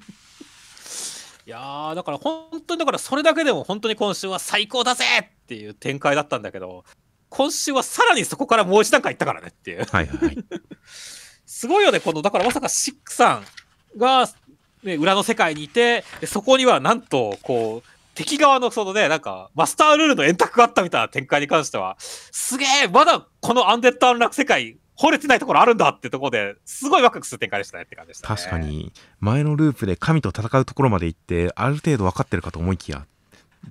いやー、だから本当に、だからそれだけでも本当に今週は最高だぜっていう展開だったんだけど、今週はさらにそこからもう一段階いったからねっていう。はいはい。[laughs] すごいよね、この、だからまさかシックさん、が、ね、裏の世界にいて、でそこにはなんと、こう、敵側のそのね、なんか、マスタールールの円卓があったみたいな展開に関しては、すげえまだこのアンデッド・アンラック世界、惚れてないところあるんだってところで、すごいワクワクする展開でしたねって感じでした、ね、確かに、前のループで神と戦うところまで行って、ある程度分かってるかと思いきや、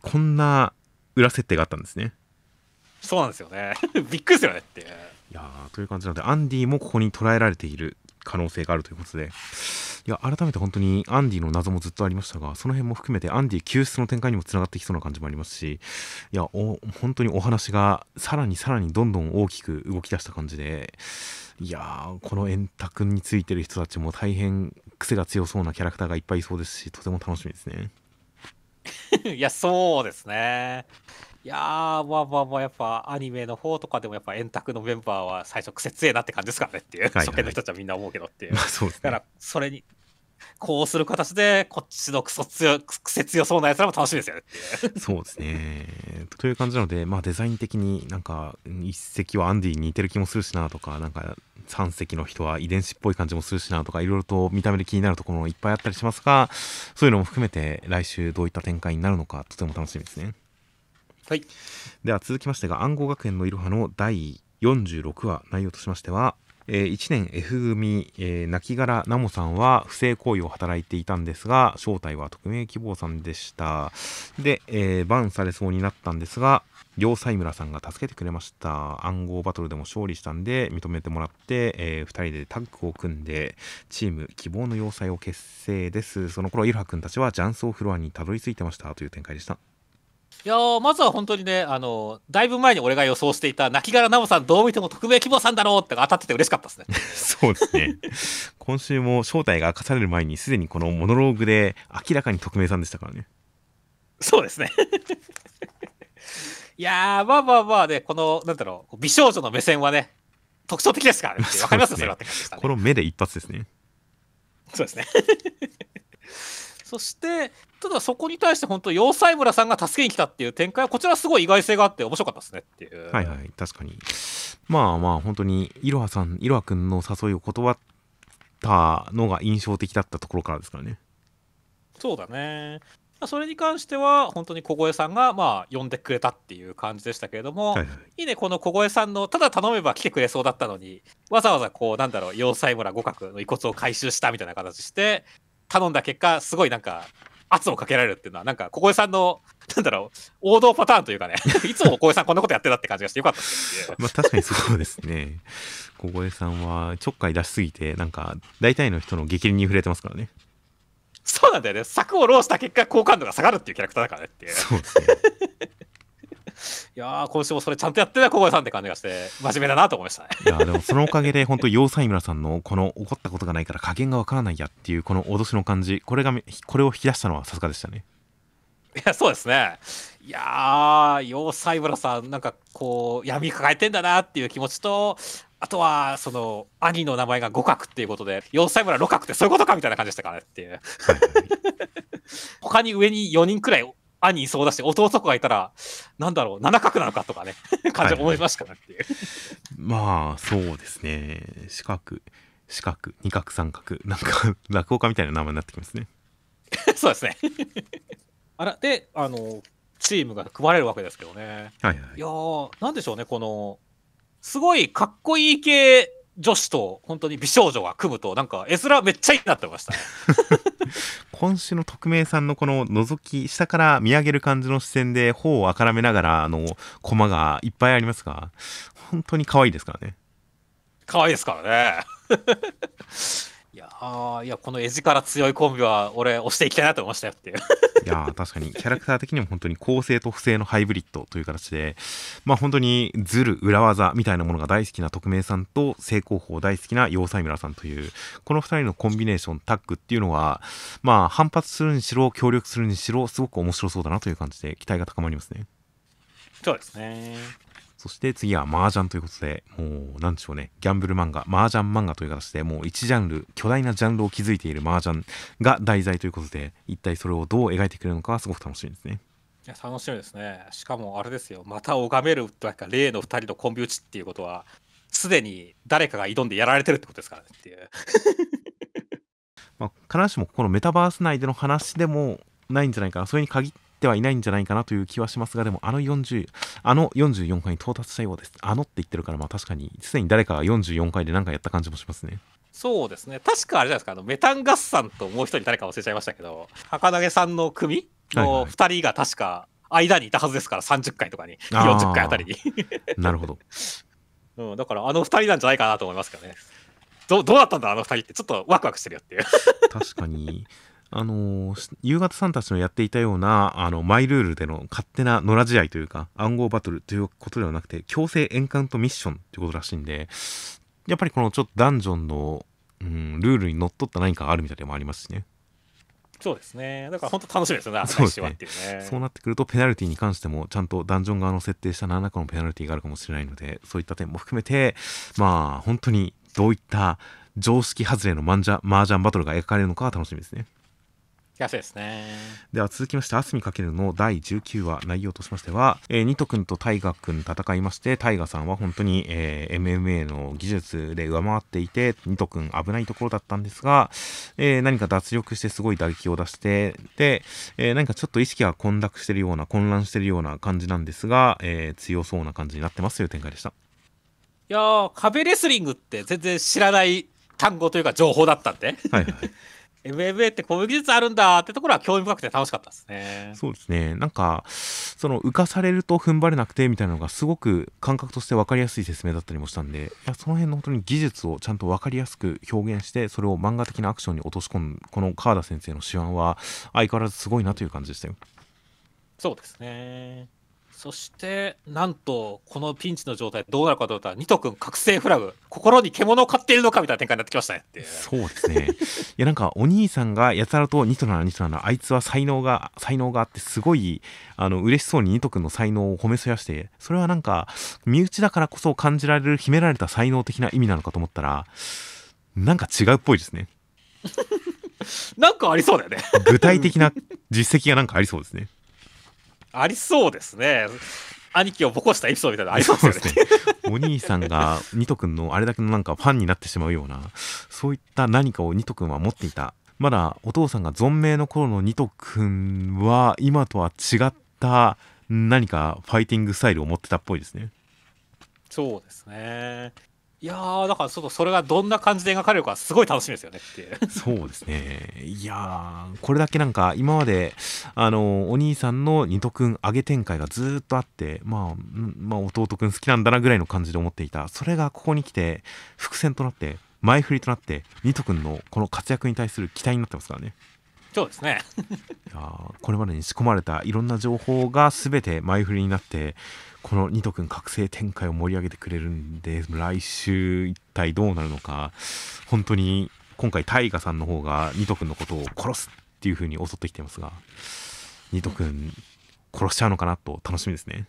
こんな裏設定があったんですね。そうなんですよね。[laughs] びっくりするよねって。いやという感じなので、アンディもここに捉えられている可能性があるということで、いや、改めて本当にアンディの謎もずっとありましたが、その辺も含めてアンディ救出の展開にもつながってきそうな感じもありますし、いや、本当にお話がさらにさらにどんどん大きく動き出した感じで、いやー、この円卓についてる人たちも大変癖が強そうなキャラクターがいっぱいいそうですし、とても楽しみですね。[laughs] いや、そうですね。いやー、まあまあまあ、やっぱアニメの方とかでもやっぱ円卓のメンバーは最初癖強えなって感じですからねっていう、はいはい、初見の人たちはみんな思うけどっていう。まあそうですね、だから、それに、こうする形で、こっちのクソ強、癖強そうなやつらも楽しみですよねっていう。そうですね。という感じなので、まあデザイン的になんか、一石はアンディに似てる気もするしなとか、なんか、3隻の人は遺伝子っぽい感じもするしなとか、いろいろと見た目で気になるところもいっぱいあったりしますが、そういうのも含めて来週どういった展開になるのか、とても楽しみですね。はい。では続きましてが、暗号学園のいろはの第46話、内容としましては、えー、1年 F 組、えー、亡骸ナモさんは不正行為を働いていたんですが正体は匿名希望さんでした。で、えー、バンされそうになったんですが両妻村さんが助けてくれました。暗号バトルでも勝利したんで認めてもらって、えー、2人でタッグを組んでチーム希望の要塞を結成です。その頃イルハ君たちは雀荘フロアにたどり着いてました。という展開でした。いやまずは本当にね、あの、だいぶ前に俺が予想していた、亡骸奈緒さんどう見ても匿名希望さんだろうって当たってて嬉しかったですね。[laughs] そうですね。[laughs] 今週も正体が明かされる前に、すでにこのモノローグで明らかに匿名さんでしたからね。そうですね。[laughs] いやー、まあまあまあね、この、なんだろう、美少女の目線はね、特徴的ですからね。わかります？よ、それはって感じでした、ね、この目で一発ですね。そうですね。そして、ただそこに対して本当、要塞村さんが助けに来たっていう展開は、こちらすごい意外性があって面白かったですねっていう。はいはい、確かに。まあまあ、本当に、いろはさん、いろはくんの誘いを断ったのが印象的だったところからですからね。そうだね。それに関しては、本当に小越さんが、まあ、呼んでくれたっていう感じでしたけれども、はいはい、いいね、この小越さんの、ただ頼めば来てくれそうだったのに、わざわざこう、なんだろう、要塞村五角の遺骨を回収したみたいな形して、頼んだ結果、すごいなんか、圧をかけられるっていうのは、なんか、小越さんの、なんだろう、王道パターンというかね、[laughs] いつも小越さんこんなことやってたって感じがしてよかった [laughs] まあ確かにそうですね。小越さんはちょっかい出しすぎて、なんか、大体の人の激励に触れてますからね。そうなんだよね。策を浪した結果、好感度が下がるっていうキャラクターだからねっていう。そうですね。いやー、今週もそれちゃんとやってた小声さんって感じがして、真面目だなと思いましたね。いやでもそのおかげで、[laughs] 本当、要塞村さんのこの怒ったことがないから加減がわからないやっていう、この脅しの感じ、これが、これを引き出したのはさすがでしたね。いや、そうですね。いやー、要塞村さん、なんかこう、闇抱えてんだなっていう気持ちと、あとは、その、兄の名前が五角っていうことで、要塞村六角ってそういうことかみたいな感じでしたからねっていう。はいはい、[laughs] 他に上に4人くらい兄いそうだし、弟とかがいたら、なんだろう、七角なのかとかね、感じ思いましたからっていう。まあ、そうですね。四角、四角、二角、三角、なんか、[laughs] 落語家みたいな名前になってきますね。[laughs] そうですね。あら、で、あの、チームが組まれるわけですけどね。はいはい。いやー、なんでしょうね、この、すごいかっこいい系女子と本当に美少女が組むとなんか絵面めっちゃいいなってました、[laughs] 今週の匿名さんのこの覗き下から見上げる感じの視線で頬をあからめながらあのコマがいっぱいありますが本当に可愛いですからね。可愛いですからねいやいやこの絵力強いコンビは俺押していきたいなと思いましたよっていう。いや確かに。キャラクター的にも本当に公正と不正のハイブリッドという形でまあ本当にずる裏技みたいなものが大好きな匿名さんと正攻法大好きな要塞村さんというこの2人のコンビネーションタッグっていうのはまあ反発するにしろ協力するにしろすごく面白そうだなという感じで期待が高まりますね。そうですねそして次は麻雀ということで、もう、なんでしょうね、ギャンブル漫画、麻雀漫画という形で、もう一ジャンル、巨大なジャンルを築いている麻雀が題材ということで、一体それをどう描いてくれるのかすごく楽しみですね。いや、楽しみですね。しかも、あれですよ、また拝めるというか、例の2人のコンビ打ちっていうことは、すでに誰かが挑んでやられてるってことですからねっていう。[laughs] まあ、必ずしもこのメタバース内での話でもないんじゃないかなそれに限ってはいないんじゃないかなという気はしますがでもあの40あの44回に到達したようです。あのって言ってるからまあ確かにすでに誰かが44回で何かやった感じもしますね。そうですね。確かあれじゃないですか。あのメタンガッサンともう一人誰か忘れちゃいましたけど儚投さんの組の2人が確か間にいたはずですから30回とかに。40回あたりに。[laughs] なるほど、[laughs] うん、だからあの2人なんじゃないかなと思いますけどね。どどうだったんだあの2人って。ちょっとワクワクしてるよっていう。確かにあのー、夕方さんたちのやっていたようなあのマイルールでの勝手な野良試合というか暗号バトルということではなくて強制エンカウントミッションということらしいんでやっぱりこのちょっとダンジョンの、うん、ルールにのっとった何かがあるみたいでもありますしねそうですね。だから本当楽しみですよね、そうですねそうなってくると、ペナルティに関しても、ちゃんとダンジョン側の設定した何らかのペナルティがあるかもしれないので、そういった点も含めて、まあ、本当にどういった常識外れのマンジャ麻雀バトルが描かれるのか楽しみですね。安いですね。では続きまして、あすみかけるの第19話、内容としましては、えー、ニト君とタイガ君戦いまして、タイガさんは本当に、えー、MMA の技術で上回っていて、ニト君危ないところだったんですが、えー、何か脱力してすごい打撃を出して、で、えー、何かちょっと意識が混濁してるような、混乱してるような感じなんですが、えー、強そうな感じになってますという展開でした。いやー、壁レスリングって全然知らない単語というか情報だったんで。はいはい。MMA ってこういう技術あるんだってところは興味深くて楽しかったですね。そうですね。なんか、その浮かされると踏ん張れなくてみたいなのがすごく感覚として分かりやすい説明だったりもしたんで、いやその辺の本当に技術をちゃんと分かりやすく表現して、それを漫画的なアクションに落とし込む、この川田先生の手腕は相変わらずすごいなという感じでしたよ。そうですね。そしてなんとこのピンチの状態どうなるかと思ったらニト君覚醒フラグ。心に獣を飼っているのかみたいな展開になってきましたね。ってそうですね。いやなんかお兄さんがやたらとニトならニトならあいつは才能が才能があってすごいあの嬉しそうにニト君の才能を褒めそやしてそれはなんか身内だからこそ感じられる秘められた才能的な意味なのかと思ったらなんか違うっぽいですね。[laughs] なんかありそうだよね。具体的な実績がなんかありそうですねありそうですね。兄貴をボコしたエピソードみたいなのありそうですね。お兄さんがニト君のあれだけのなんかファンになってしまうような、そういった何かをニト君は持っていた。まだお父さんが存命の頃のニト君は今とは違った何かファイティングスタイルを持ってたっぽいですね。そうですね。いやーだからちょっとそれがどんな感じで描かれるかすごい楽しみですよねって [laughs] そうですね。いやーこれだけなんか今まであのお兄さんの二斗くん上げ展開がずっとあってまあ、まあ、弟くん好きなんだなぐらいの感じで思っていた。それがここに来て伏線となって前振りとなって二斗くんのこの活躍に対する期待になってますからね。そうですね。[laughs] いやこれまでに仕込まれたいろんな情報が全て前振りになってこのニト君覚醒展開を盛り上げてくれるんで来週一体どうなるのか本当に今回タイガさんの方がニト君のことを殺すっていう風に襲ってきてますがニト君殺しちゃうのかなと楽しみですね。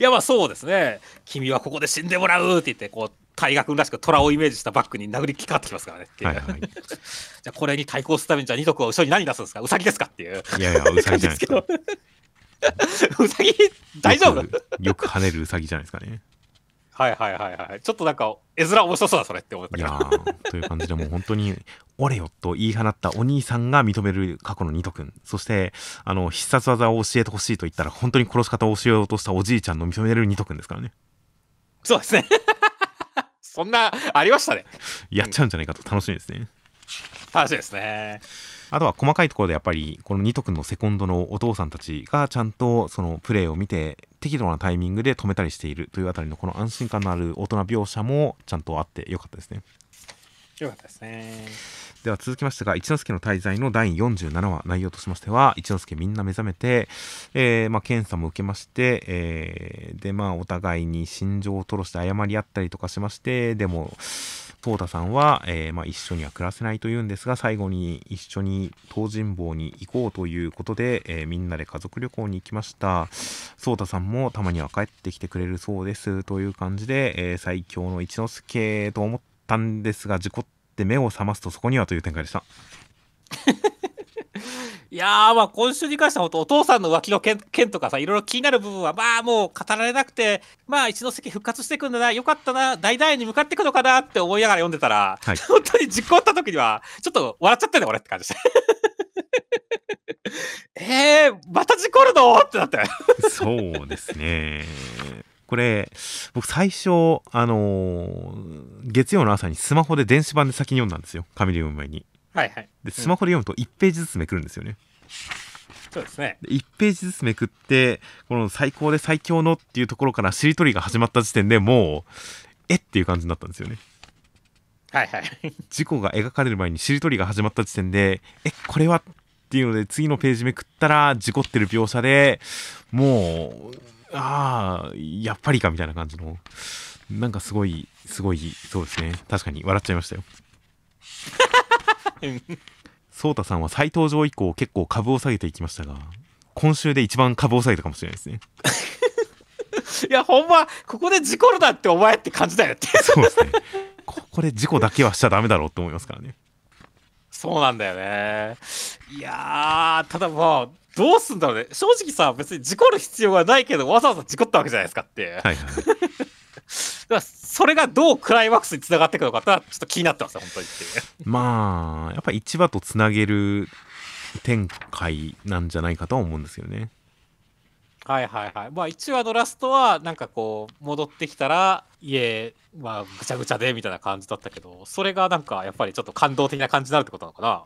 いやまあそうですね。君はここで死んでもらうって言ってこう大河君らしく虎をイメージしたバッグに殴りかかってきますからね。っていう、はいはい、[laughs] じゃあこれに対抗するためにじゃあ二徳は後ろに何出すんですか？ウサギですか？っていう。いやいやウサギじゃないですか [laughs] うさぎ大丈夫？よく跳ねるうさぎじゃないですかね。はいはいはいはい。ちょっとなんか、絵面面白そうだ、それって思った。いやという感じで、もう本当に、俺よと言い放ったお兄さんが認める過去のニト君。そして、あの、必殺技を教えてほしいと言ったら、本当に殺し方を教えようとしたおじいちゃんの認めるニト君ですからね。そうですね。[laughs] そんな、ありましたね。やっちゃうんじゃないかと楽しみですね。楽しいですね。あとは細かいところでやっぱりこのニト君のセコンドのお父さんたちがちゃんとそのプレーを見て適度なタイミングで止めたりしているというあたりのこの安心感のある大人描写もちゃんとあってよかったですね。よかったですね。では続きましてが一之輔の滞在の第47話内容としましては一之輔みんな目覚めて、えー、まあ、検査も受けまして、えー、でまあお互いに心情を吐露して謝り合ったりとかしましてでもトータさんは、えー、まあ、一緒には暮らせないというんですが、最後に一緒に東尋坊に行こうということで、えー、みんなで家族旅行に行きました。ソータさんもたまには帰ってきてくれるそうですという感じで、えー、最強の一之輔と思ったんですが、事故って目を覚ますとそこにはという展開でした。[laughs] いやー、まあ今週に関しては、お父さんの浮気の件件とかさ、いろいろ気になる部分は、まあもう語られなくて、まあ一ノ関復活していくんだな、よかったな、大々に向かっていくのかなって思いながら読んでたら、はい、本当に実行った時には、ちょっと笑っちゃったね、俺って感じで。[laughs] えー、また事故るの？ってなって。そうですね。これ、僕最初、あのー、月曜の朝にスマホで電子版で先に読んだんですよ。紙で読む前に。はいはい。で、スマホで読むと1ページずつめくるんですよね。そうですね。1ページずつめくって、この最高で最強のっていうところからしりとりが始まった時点でもう、えっていう感じになったんですよね。はいはい。[laughs] 事故が描かれる前にしりとりが始まった時点で、え、これはっていうので次のページめくったら事故ってる描写でもうああやっぱりかみたいな感じのなんかすごいすごいそうですね確かに笑っちゃいましたよ颯太さんは再登場以降結構株を下げていきましたが今週で一番株を下げたかもしれないですね [laughs] いやほんまここで事故るなってお前って感じだよってそうですねここで事故だけはしちゃダメだろうって思いますからねそうなんだよね。いやー、ただまあ、どうすんだろうね。正直さ、別に事故る必要はないけど、わざわざ事故ったわけじゃないですかって。はいはい。[laughs] だそれがどうクライマックスにつながっていくのかってちょっと気になってますよ、本当に。まあ、やっぱ1話とつなげる展開なんじゃないかとは思うんですよね。はいはいはい。まあ1話のラストはなんかこう戻ってきたら家まあぐちゃぐちゃでみたいな感じだったけどそれがなんかやっぱりちょっと感動的な感じになるってことなのかな？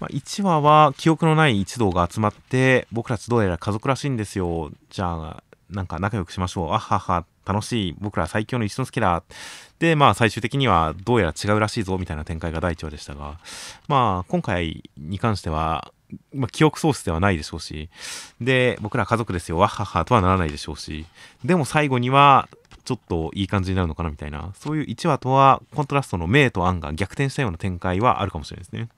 まあ、1話は記憶のない一同が集まって僕たちどうやら家族らしいんですよじゃあなんか仲良くしましょう。あはは。楽しい。僕ら最強の一之輔だ。でまあ最終的にはどうやら違うらしいぞみたいな展開が第1話でしたが。まあ今回に関してはまあ、記憶喪失ではないでしょうし、で、僕ら家族ですよ、わはは。とはならないでしょうし、でも最後には、ちょっといい感じになるのかなみたいな、そういう1話とは、コントラストの明と暗が逆転したような展開はあるかもしれないですね。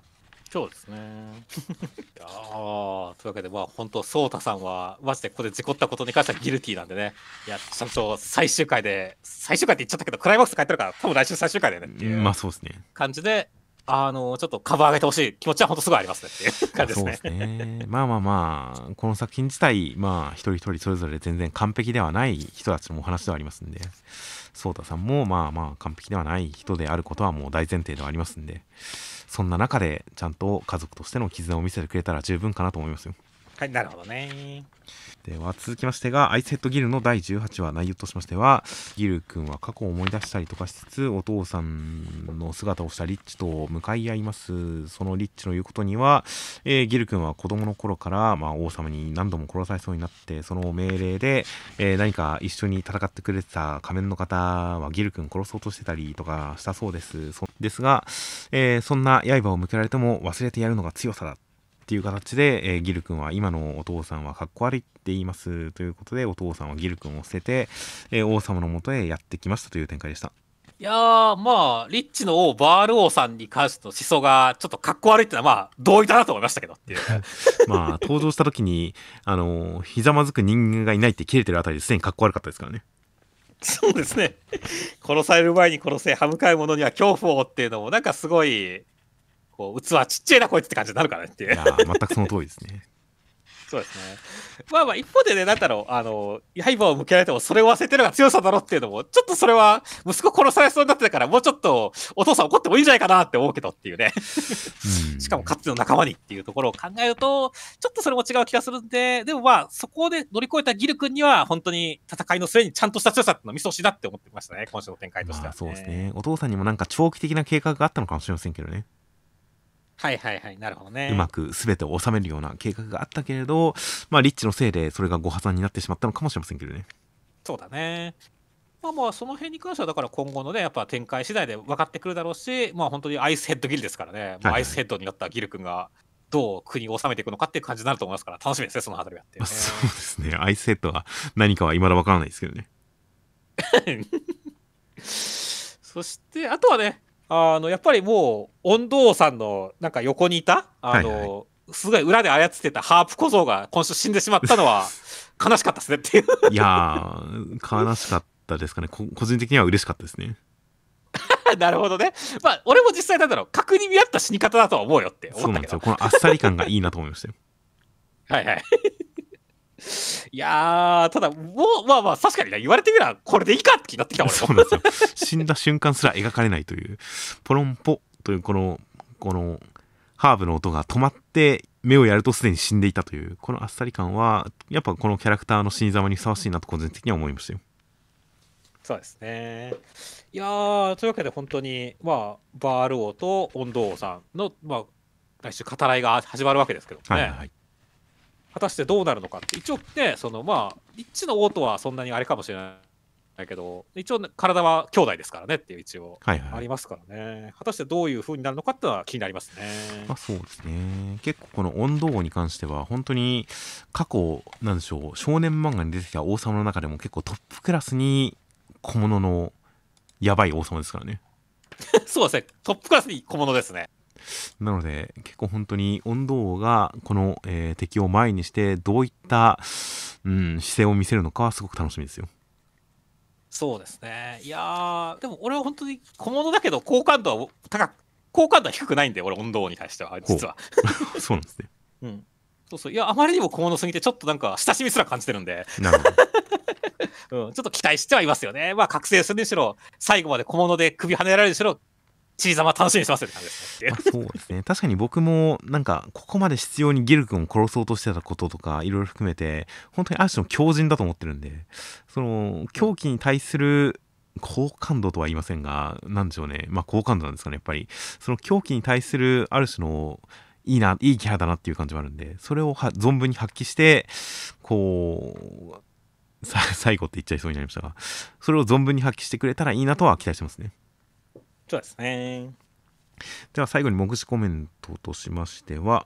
そうですね。[laughs] いやというわけで、まあ、本当、颯太さんは、マジでここで事故ったことに関してはギルティなんでね、いや、ちゃんと最終回で、最終回って言っちゃったけど、クライマックス書いてるから、多分来週最終回だよねっていう、まあそうですね。感じで、あの、ちょっと株上げてほしい気持ちは本当すごいありますねっていう感じですね。そうですね。まあまあまあ、この作品自体、まあ、一人一人それぞれ全然完璧ではない人たちのお話ではありますんで、颯太さんもまあまあ完璧ではない人であることはもう大前提ではありますんで、そんな中でちゃんと家族としての絆を見せてくれたら十分かなと思いますよ。はい、なるほどね。では続きましてがアイスヘッドギルの第18話内容としましてはギル君は過去を思い出したりとかしつつお父さんの姿をしたリッチと向かい合います。そのリッチの言うことには、えー、ギル君は子供の頃から、まあ、王様に何度も殺されそうになってその命令で、えー、何か一緒に戦ってくれてた仮面の方はギル君殺そうとしてたりとかしたそうです。ですが、えー、そんな刃を向けられても忘れてやるのが強さだっていう形で、えー、ギル君は今のお父さんはかっこ悪いって言いますということでお父さんはギル君を捨てて、えー、王様のもとへやってきましたという展開でした。いやー、まあ、リッチの王、バール王さんに関しての思想が、ちょっとかっこ悪いってのは、まあ、同意だなと思いましたけどっていう。[laughs] まあ、登場した時に、あの、ひざまずく人間がいないって切れてるあたりですでにかっこ悪かったですからね。そうですね。殺される前に殺せ、歯向かい者には恐怖をっていうのも、なんかすごい、こう、器ちっちゃいなこいつって感じになるからねっていう。いや全くその通りですね。[laughs] そうですね。まあまあ、一方でね、なんだろう、あの、刃を向けられてもそれを忘れてるのが強さだろっていうのも、ちょっとそれは、息子殺されそうになってたから、もうちょっとお父さん怒ってもいいんじゃないかなって思うけどっていうね。しかも、かつての仲間にっていうところを考えると、ちょっとそれも違う気がするんで、でもまあ、そこで乗り越えたギル君には、本当に戦いの末にちゃんとした強さってのを見せほしいなって思ってましたね、今週の展開としては、ね、そうですね。お父さんにもなんか長期的な計画があったのかもしれませんけどね。はいはいはい、なるほどね。うまく全てを収めるような計画があったけれど、まあ、リッチのせいでそれがご破産になってしまったのかもしれませんけどね。そうだね。まあまあ、その辺に関しては、だから今後のね、やっぱ展開次第で分かってくるだろうし、まあ本当にアイスヘッドギルですからね、アイスヘッドになったギル君が、どう国を治めていくのかっていう感じになると思いますから、楽しみですね、そのあたりはって、ね、そうですね、アイスヘッドは何かは未だ分からないですけどね。[laughs] そして、あとはね、あのやっぱりもう音頭さんのなんか横にいたあの、はいはい、すごい裏で操ってたハープ小僧が今週死んでしまったのは [laughs] 悲しかったですねっていう。いや悲しかったですかね。個人的には嬉しかったですね。[laughs] なるほどね。まあ俺も実際なんだろう確認見合った死に方だとは思うよって思ったそうなんですよ。このあっさり感がいいなと思いましたよ。[laughs] はいはい。いやー、ただ、もう、まあまあ、確かにね、言われてみれば、これでいいかって気になってきたもんそうなんですよ。死んだ瞬間すら描かれないという、ポロンポというこの、この、ハーブの音が止まって目をやるとすでに死んでいたというこのあっさり感はやっぱこのキャラクターの死に様にふさわしいなと個人的には思いましたよ。そうですね。いやーというわけで本当にまあバール王と音頭王さんのまあ来週語らいが始まるわけですけどね、はいはい、果たしてどうなるのかって一応ねそのまあリッチの王とはそんなにあれかもしれないだけど一応、ね、体は兄弟ですからねっていう一応ありますからね、はいはい、果たしてどういう風になるのかっていうのは気になりますね。まあ、そうですね結構この温度に関しては本当に過去なんでしょう少年漫画に出てきた王様の中でも結構トップクラスに小物のやばい王様ですからね。[laughs] そうですねトップクラスに小物ですね。なので結構本当に温度がこの、えー、敵を前にしてどういった、うん、姿勢を見せるのかはすごく楽しみですよ。そうですね。いやでも俺は本当に小物だけど、好感度は高く、好感度は低くないんで、俺、温度に対しては、実は。[laughs] そうなんですね。うん。そうそう。いや、あまりにも小物すぎて、ちょっとなんか、親しみすら感じてるんで。なるほど。[laughs] うん、ちょっと期待してはいますよね。まあ、覚醒するにしろ、最後まで小物で首跳ねられるにしろ、チリ様楽しみにしますって感じですね。そうですね。確かに僕も、なんか、ここまで必要にギル君を殺そうとしてたこととか、いろいろ含めて、本当にある種の強靭だと思ってるんで、その、狂気に対する、好感度とは言いませんが、なんでしょうね。まあ、好感度なんですかね、やっぱり。その狂気に対する、ある種の、いいな、いいキャラだなっていう感じはあるんで、それを存分に発揮して、こう、[laughs] 最後って言っちゃいそうになりましたが、それを存分に発揮してくれたらいいなとは期待してますね。そうですね。では最後に目次コメントとしましては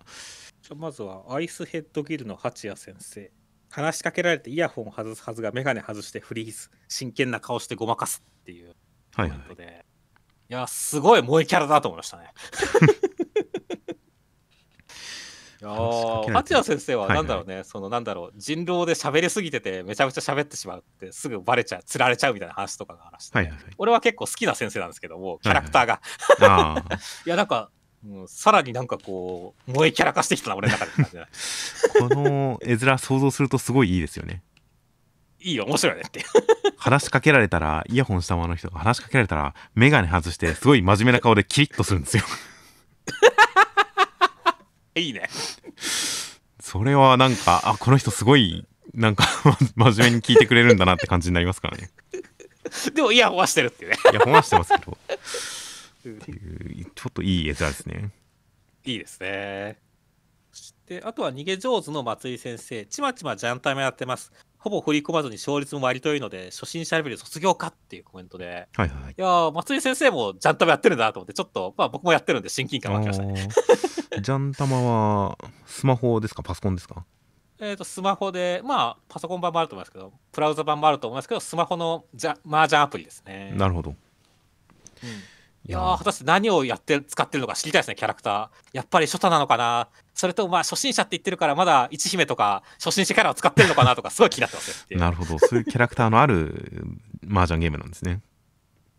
まずはアイスヘッドギルの八谷先生。話しかけられてイヤホンを外すはずが眼鏡外してフリーズ真剣な顔してごまかすっていう。コメントで、はいはい、いやすごい萌えキャラだと思いましたねあ八谷先生はなんだろうね、はいはい、そのなんだろう。人狼で喋りすぎててめちゃめちゃ喋ってしまうってすぐバレちゃう釣られちゃうみたいな話とかが話して、はいはいはい、俺は結構好きな先生なんですけどもキャラクターが、はいはい、[laughs] いやなんかうん、さらになんかこう萌えキャラ化してきたな俺の中でこの絵面想像するとすごいいいですよね。いいよ面白いねって。話しかけられたらイヤホンしたままの人が話しかけられたら眼鏡外してすごい真面目な顔でキリッとするんですよいいね。それはなんか、あ、この人すごい、なんか [laughs] 真面目に聞いてくれるんだなって感じになりますからね。でもイヤホンはしてるっていうね。イヤホンはしてますけど。っていう、ちょっといい絵面ですね。いいですね。そして、あとは逃げ上手の松井先生、ちまちまジャンタメやってます。ほぼ振り込まずに勝率も割といいので、初心者レベル卒業かっていうコメントで、はいはい、いや松井先生もジャンタメやってるんだと思って、ちょっと、まあ僕もやってるんで親近感湧きましたね。[laughs] ジャンタマはスマホですか？パソコンですか？えっ、と、スマホで、まあ、パソコン版もあると思いますけど、ブラウザ版もあると思いますけど、スマホのじゃ麻雀アプリですね。なるほど。うんいや果たして何をやって使ってるのか知りたいですね、キャラクター。やっぱり初太なのかなそれと、まあ、初心者って言ってるから、まだ一姫とか、初心者キャラを使ってるのかなとか、すごい気になってますよ。なるほど。そういうキャラクターのある麻雀ゲームなんですね。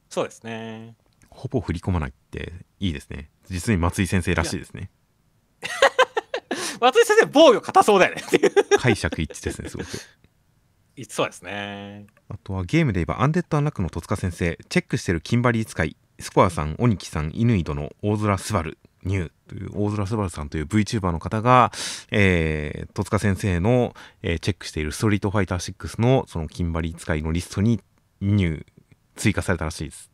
そうですね。ほぼ振り込まないっていいですね。実に松井先生らしいですね。松井先生、防御硬そうだよねっていう解釈一致ですね、すごく。そうですね。あとはゲームで言えば、アンデッド・アンラックの戸塚先生、チェックしてるキンバリー使い、スコアさん、鬼木さん、乾殿、大空すばる、ニューという大空昴さんという VTuber の方が、えー、戸塚先生の、えー、チェックしているストリートファイター6のそのキンバリー使いのリストにニュー追加されたらしいです。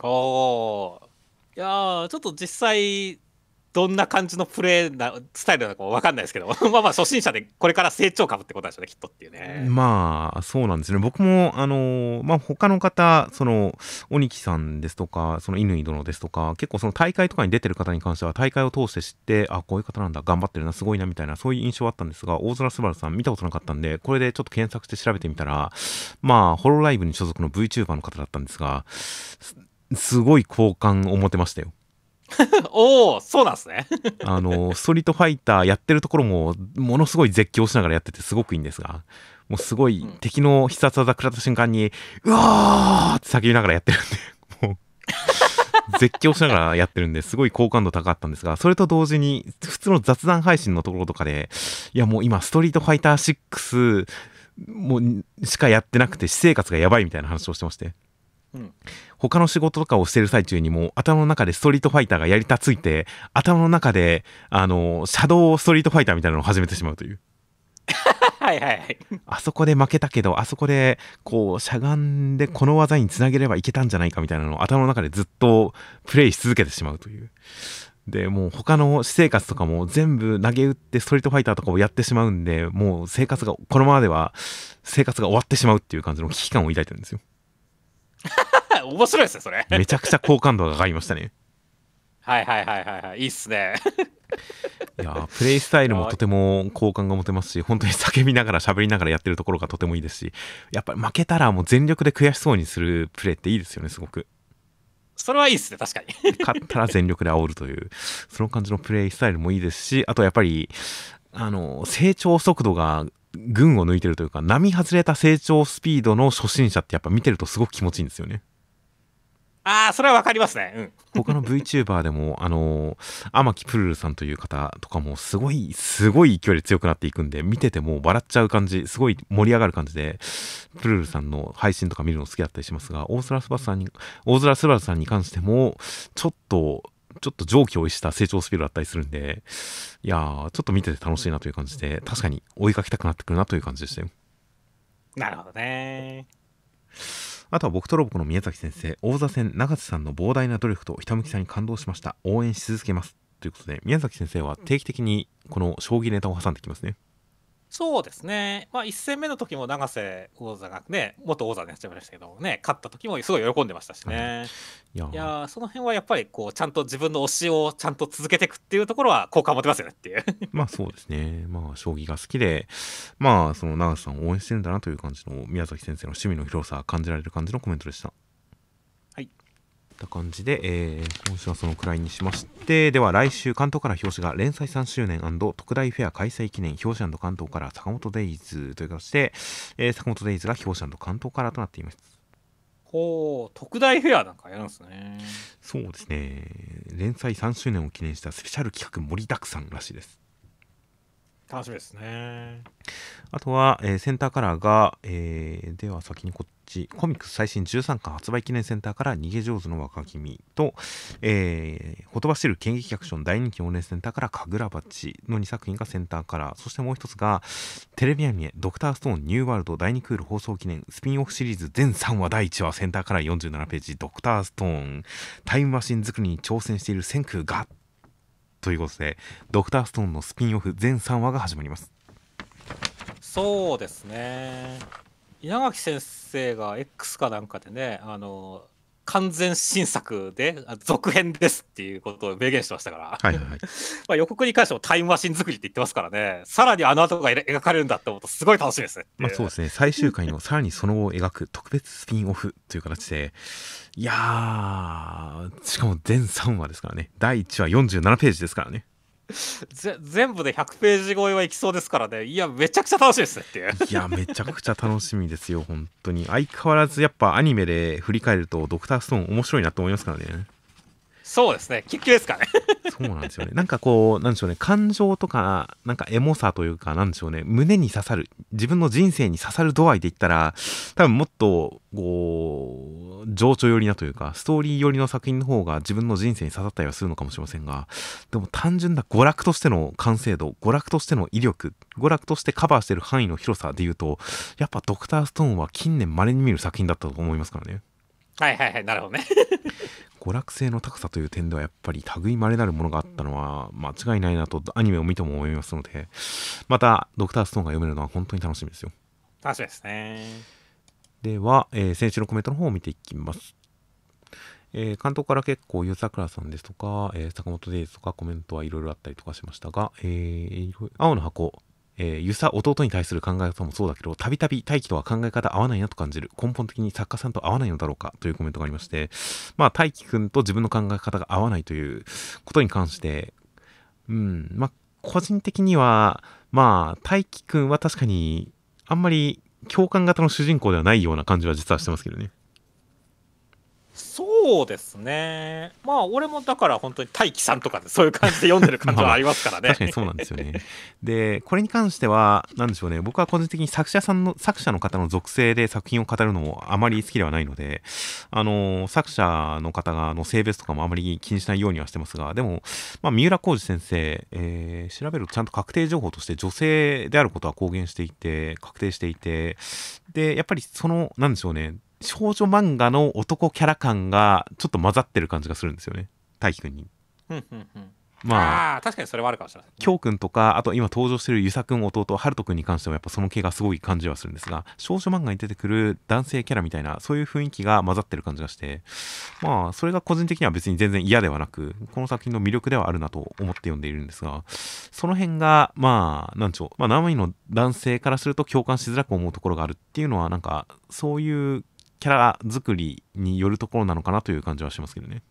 おいやちょっと実際どんな感じのプレーなスタイルなのか分かんないですけど。[laughs] まあまあ初心者でこれから成長株ってことでしょうねきっとっていうね。まあそうなんですね。僕もあのまあ他の方その鬼木さんですとかその乾殿ですとか結構その大会とかに出てる方に関しては大会を通して知ってあこういう方なんだ頑張ってるなすごいなみたいなそういう印象はあったんですが大空すばるさん見たことなかったんでこれでちょっと検索して調べてみたらまあホロライブに所属の VTuber の方だったんですがすごい好感を持てましたよ。[laughs] おおそうなんですね [laughs] あのストリートファイターやってるところもものすごい絶叫しながらやっててすごくいいんですがもうすごい敵の必殺技食らった瞬間に、うわーって叫びながらやってるんでもう絶叫しながらやってるんですごい好感度高かったんですが、それと同時に普通の雑談配信のところとかで、いやもう今ストリートファイター6もうしかやってなくて私生活がやばいみたいな話をしてまして。うん、他の仕事とかをしてる最中にも頭の中でストリートファイターがやりたついて頭の中であのシャドウストリートファイターみたいなのを始めてしまうという [laughs] はいはいはい。あそこで負けたけど、あそこで、こう、しゃがんでこの技につなげればいけたんじゃないかみたいなのを頭の中でずっとプレイし続けてしまうという。で、もう他の私生活とかも全部投げ打ってストリートファイターとかをやってしまうんで、もう生活が、このままでは生活が終わってしまうっていう感じの危機感を抱いてるんですよ。[laughs] 面白いですね、それ。めちゃくちゃ好感度が上がりましたね。はいはいはいはいはい。いいっすね。[laughs] いやプレイスタイルもとても好感が持てますし本当に叫びながら喋りながらやってるところがとてもいいですしやっぱり負けたらもう全力で悔しそうにするプレイっていいですよねすごくそれはいいっすね確かに [laughs] 勝ったら全力で煽るというその感じのプレイスタイルもいいですしあとやっぱりあの成長速度が群を抜いてるというか並外れた成長スピードの初心者ってやっぱ見てるとすごく気持ちいいんですよねああ、それはわかりますね。うん。他の VTuber でも、[laughs] あのー、天木プルルさんという方とかも、すごい、すごい勢いで強くなっていくんで、見てても笑っちゃう感じ、すごい盛り上がる感じで、プルルさんの配信とか見るの好きだったりしますが、大空スバスさんに、大空スバスさんに関しても、ちょっと、ちょっと上気を逸した成長スピードだったりするんで、いやー、ちょっと見てて楽しいなという感じで、確かに追いかけたくなってくるなという感じでしたよ。なるほどね。あとは僕とロボコの宮崎先生、大座戦永瀬さんの膨大な努力とひたむきさに感動しました。応援し続けます。ということで、宮崎先生は定期的にこの将棋ネタを挟んできますね。そうですね。まあ、1戦目の時も永瀬王座がね、元王座になっちゃいましたけどね、勝った時もすごい喜んでましたしね。いやいやその辺はやっぱりこう、ちゃんと自分の推しをちゃんと続けていくっていうところは好感持てますよねっていう。[laughs] まあそうですね。まあ、将棋が好きで、まあ、その永瀬さんを応援してるんだなという感じの宮崎先生の趣味の広さ感じられる感じのコメントでした。った感じで、えー、今週はそのくらいにしまして、では来週関東から表紙が連載3周年特大フェア開催記念表紙関東から坂本デイズという形で、えー、坂本デイズが表紙関東からとなっています。ほう、特大フェアなんかやるんですね。そうですね。連載3周年を記念したスペシャル企画盛りだくさんらしいです。楽しみですね。あとは、えー、センターカラーが、えー、では先にこっコミックス最新13巻発売記念センターから逃げ上手の若君と、えー、ほとばしる剣撃アクション大人気応援センターから神楽鉢の2作品がセンターカラー、そしてもう一つが、テレビアニメ、ドクターストーンニューワールド第2クール放送記念スピンオフシリーズ全3話第1話センターカラー47ページ、ドクターストーン、タイムマシン作りに挑戦している千空がということで、ドクターストーンのスピンオフ全3話が始まります。そうですね。稲垣先生が X かなんかでね、あの、完全新作で続編ですっていうことを明言してましたから、はいはい、[laughs] まあ予告に関してもタイムマシン作りって言ってますからね、さらにあの後が描かれるんだって思うと、すごい楽しみですね。まあそうですね、最終回のさらにその後を描く特別スピンオフという形で、いやー、しかも全3話ですからね、第1話47ページですからね。ぜ全部で100ページ超えはいきそうですからね。いやめちゃくちゃ楽しいですねっていう。いやめちゃくちゃ楽しみですよ本当に。相変わらずやっぱアニメで振り返るとドクターストーン面白いなと思いますからね。そうですね。キュッキュですかね。[laughs] そうなんですよね。なんかこう、なんでしょうね。感情とか、なんかエモさというか、なんでしょうね。胸に刺さる。自分の人生に刺さる度合いで言ったら、多分もっと、こう、情緒寄りなというか、ストーリー寄りの作品の方が自分の人生に刺さったりはするのかもしれませんが、でも単純な娯楽としての完成度、娯楽としての威力、娯楽としてカバーしてる範囲の広さで言うと、やっぱドクターストーンは近年稀に見る作品だったと思いますからね。はいはいはい、なるほどね。娯楽性の高さという点ではやっぱり類まれなるものがあったのは間違いないなとアニメを見ても思いますのでまたドクターストーンが読めるのは本当に楽しみですよ。楽しみですね。では、えー、先週のコメントの方を見ていきます。えー、関東から結構、ゆうさくらさんですとか、えー、坂本デイズとかコメントはいろいろあったりとかしましたが、えー、青の箱、えー、ゆさ弟に対する考え方もそうだけど、たびたび大輝とは考え方合わないなと感じる。根本的に作家さんと合わないのだろうかというコメントがありまして、まあ大輝くんと自分の考え方が合わないということに関して、うん、まあ個人的には、まあ大輝くんは確かにあんまり共感型の主人公ではないような感じは実はしてますけどね。そそうですね。まあ、俺もだから本当に大樹さんとかでそういう感じで読んでる感じはありますからね。確かにそうなんですよね。で、これに関しては、なんでしょうね、僕は個人的に作者さんの、作者の方の属性で作品を語るのもあまり好きではないので、あの、作者の方がの性別とかもあまり気にしないようにはしてますが、でも、まあ、三浦浩二先生、えー、調べるとちゃんと確定情報として女性であることは公言していて、確定していて、で、やっぱりその、なんでしょうね、少女漫画の男キャラ感がちょっと混ざってる感じがするんですよね。大輝くんに。まあ確かにそれはあるかもしれない、ね、京くんとかあと今登場してる遊佐くん弟春人くんに関してはやっぱその毛がすごい感じはするんですが少女漫画に出てくる男性キャラみたいなそういう雰囲気が混ざってる感じがしてまあそれが個人的には別に全然嫌ではなくこの作品の魅力ではあるなと思って読んでいるんですがその辺がまあなんちょう。まあ生身の男性からすると共感しづらく思うところがあるっていうのはなんかそういうキャラ作りによるところなのかなという感じはしますけどね。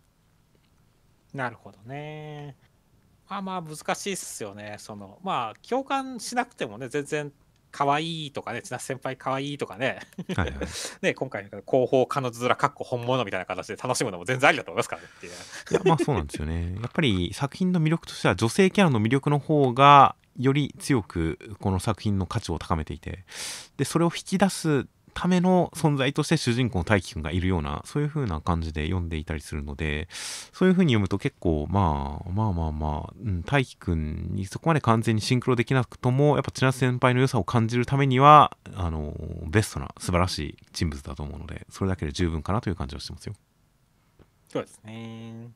なるほどね。まあまあ難しいっすよね。そのまあ共感しなくてもね全然可愛いとかね、千夏先輩可愛いとかね、はいはい、[laughs] ね今回の広報彼女面かっこ本物みたいな形で楽しむのも全然ありだと思いますからねっていう。いやまあそうなんですよね。[laughs] やっぱり作品の魅力としては女性キャラの魅力の方がより強くこの作品の価値を高めていてでそれを引き出すための存在として主人公の大輝くんがいるような、そういう風な感じで読んでいたりするので、そういう風に読むと結構、まあ、まあまあまあ、うん、大輝くんにそこまで完全にシンクロできなくとも、やっぱ千夏先輩の良さを感じるためには、あの、ベストな素晴らしい人物だと思うので、それだけで十分かなという感じはしてますよ。そうですね。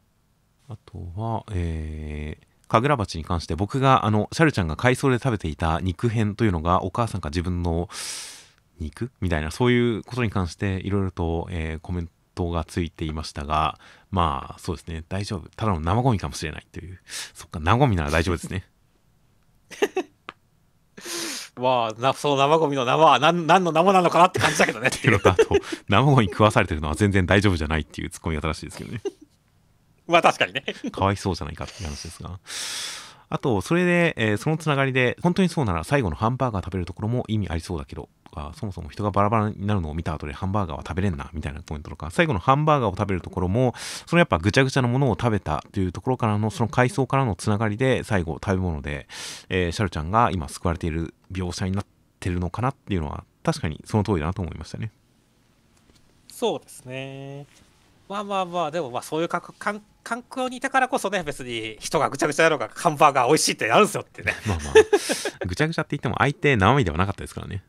あとは、えー、神楽鉢に関して僕があのシャルちゃんが海藻で食べていた肉片というのがお母さんが自分のに行く？みたいなそういうことに関していろいろと、えー、コメントがついていましたがまあそうですね大丈夫ただの生ゴミかもしれないというそっか生ゴミなら大丈夫ですね [laughs] まあ、その生ゴミの生は何何の生なのかなって感じだけどね。っていうのと、あと、生ゴミ食わされてるのは全然大丈夫じゃないっていうツッコミが正しいですけどね。[laughs] まあ確かにね。[laughs] かわいそうじゃないかっていう話ですが。あと、それで、えー、そのつながりで、本当にそうなら最後のハンバーガー食べるところも意味ありそうだけど、か、そもそも人がバラバラになるのを見た後でハンバーガーは食べれんな、みたいなポイントとか、最後のハンバーガーを食べるところも、そのやっぱぐちゃぐちゃのものを食べたというところからの、その階層からのつながりで、最後食べ物で、えー、シャルちゃんが今救われている描写になってるのかなっていうのは、確かにその通りだなと思いましたね。そうですね。まあまあまあ、でもまあそういう環境にいたからこそね、別に人がぐちゃぐちゃやろうが、ハンバーガー美味しいってなるんですよってね。まあまあ、ぐちゃぐちゃって言っても相手生身ではなかったですからね。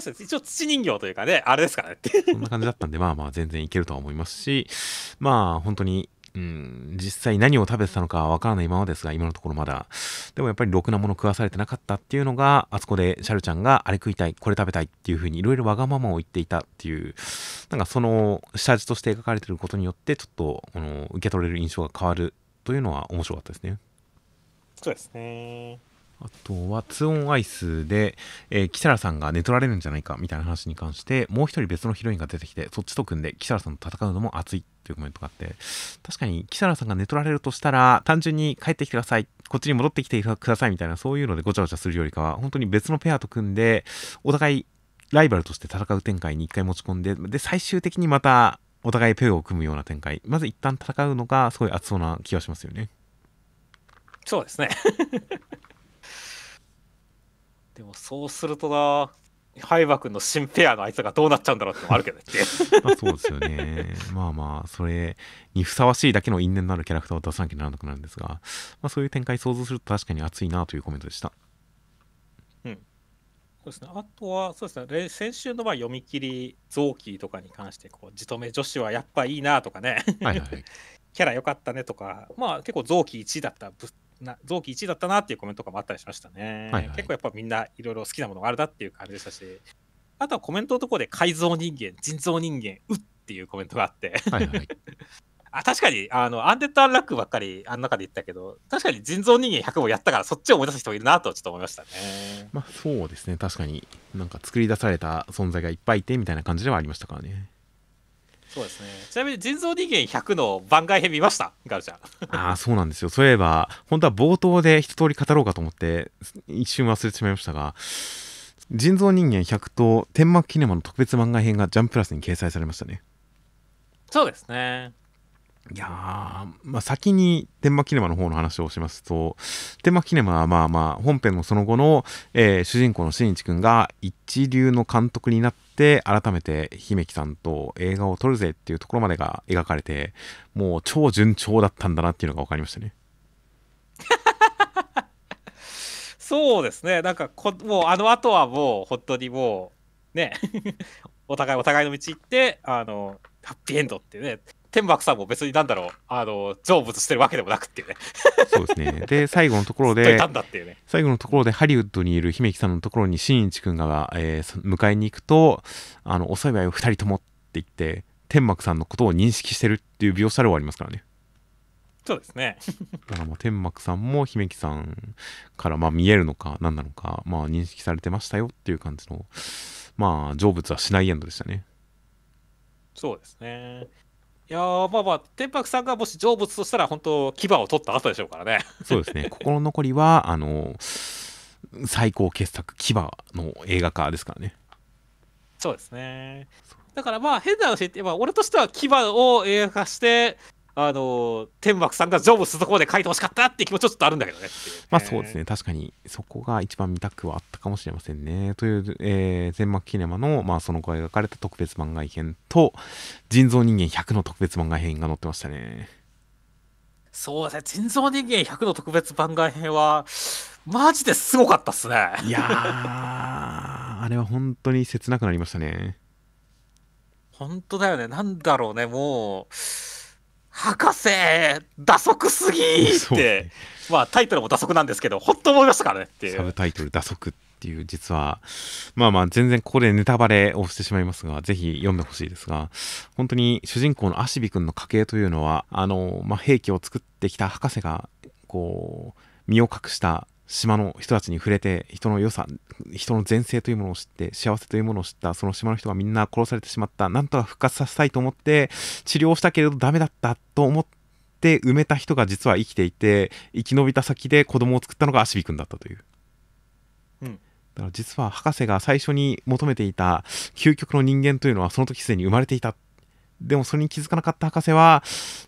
そうですね。一応土人形というかね、あれですからねって。[laughs] そんな感じだったんで、まあまあ全然いけるとは思いますし、まあ本当に、うん、実際何を食べてたのかわからないままですが、今のところまだ。でもやっぱりろくなもの食わされてなかったっていうのが、あそこでシャルちゃんがあれ食いたい、これ食べたいっていう風にいろいろわがままを言っていたっていう、なんかその下地として描かれてることによって、ちょっと、この、受け取れる印象が変わるというのは面白かったですね。そうですね。あとは、ツオンアイスで、えー、キサラさんが寝取られるんじゃないかみたいな話に関して、もう一人別のヒロインが出てきて、そっちと組んで、キサラさんと戦うのも熱いというコメントがあって、確かに、キサラさんが寝取られるとしたら、単純に帰ってきてください、こっちに戻ってきてくださいみたいな、そういうのでごちゃごちゃするよりかは、本当に別のペアと組んで、お互いライバルとして戦う展開に一回持ち込んで、で、最終的にまた、お互いペアを組むような展開。まず一旦戦うのが、すごい熱そうな気がしますよね。そうですねでもそうするとなハイバ君の新ペアのあいつがどうなっちゃうんだろうってのもあるけど [laughs] まあそうですよね。まあまあ、それにふさわしいだけの因縁のあるキャラクターを出さなきゃならなくなるんですが、まあそういう展開想像すると確かに熱いなというコメントでした。うん。そうですね。あとは、そうですね。先週のまあ読み切り、臓器とかに関して、こう、じとめ女子はやっぱいいなとかね。はいはい。[laughs] キャラ良かったねとか、まあ結構臓器1位だったな臓器1位だったなっていうコメントとかもあったりしましたね。はいはい、結構やっぱみんないろいろ好きなものがあるなっていう感じでしたし、あとはコメントのところで改造人間、人造人間、うっていうコメントがあってはいはい、[laughs] あ確かにあのアンデッド・アンラックばっかりあん中で言ったけど確かに人造人間100もやったからそっちを思い出す人もいるなとちょっと思いましたね。まあそうですね確かになんか作り出された存在がいっぱいいてみたいな感じではありましたからね。そうですね。ちなみに人造人間100の番外編見ました？ガルちゃん。ああ、そうなんですよ。そういえば、本当は冒頭で一通り語ろうかと思って、一瞬忘れてしまいましたが、人造人間100と天幕キネマの特別番外編がジャンププラスに掲載されましたね。そうですね。いやまあ、先に天幕キネマの方の話をしますと、天幕キネマはまあまあ、本編のその後の、えー、主人公の新一くんが一流の監督になって、改めて姫木さんと映画を撮るぜっていうところまでが描かれて、もう超順調だったんだなっていうのが分かりましたね。そうですね。なんかこ、もうあの後はもう本当にもう、ね、[laughs] お互いお互いの道行って、あの、ハッピーエンドっていうね、天幕さんも別になんだろう、あの、成仏してるわけでもなくっていうね。そうですね。で、[laughs] 最後のところで、ね、最後のところでハリウッドにいる姫木さんのところに新一君が、えー、迎えに行くと、あの、お幸いを二人ともって言って、天幕さんのことを認識してるっていう描写で終わりますからね。そうですね。[laughs] だからまあ天幕さんも姫木さんからまあ見えるのか何なのか、まあ認識されてましたよっていう感じの、まあ成仏はしないエンドでしたね。そうですね。いやまあまあ、天白さんがもし成仏としたら、本当、牙を取った後でしょうからね。そうですね、[laughs] 心残りは、あの、最高傑作、牙の映画化ですからね。そうですね。だからまあ、変な話言って、まあ、俺としては牙を映画化して、あの天幕さんが成仏するところで書いてほしかったって気持ちはちょっとあるんだけどね、ね、まあそうですね。確かにそこが一番見たくはあったかもしれませんね。という、えー、全幕キネマの、まあ、その後描かれた特別番外編と人造人間100の特別番外編が載ってましたね。そうですね。人造人間100の特別番外編はマジですごかったっすね。いやーあれは本当に切なくなりましたね。本当だよね。なんだろうね。もう博士打足すぎって、ね、まあタイトルも打足なんですけど本当思いましたからねっていう。サブタイトル打足っていう実はまあまあ全然ここでネタバレをしてしまいますがぜひ読んでほしいですが本当に主人公のアシビ君の家系というのはあの、まあ、兵器を作ってきた博士がこう身を隠した島の人たちに触れて人の良さ人の前世というものを知って幸せというものを知ったその島の人がみんな殺されてしまった。なんとか復活させたいと思って治療したけれどダメだったと思って埋めた人が実は生きていて生き延びた先で子供を作ったのがアシビ君だったという、うん、だから実は博士が最初に求めていた究極の人間というのはその時すでに生まれていたでもそれに気づかなかった博士は、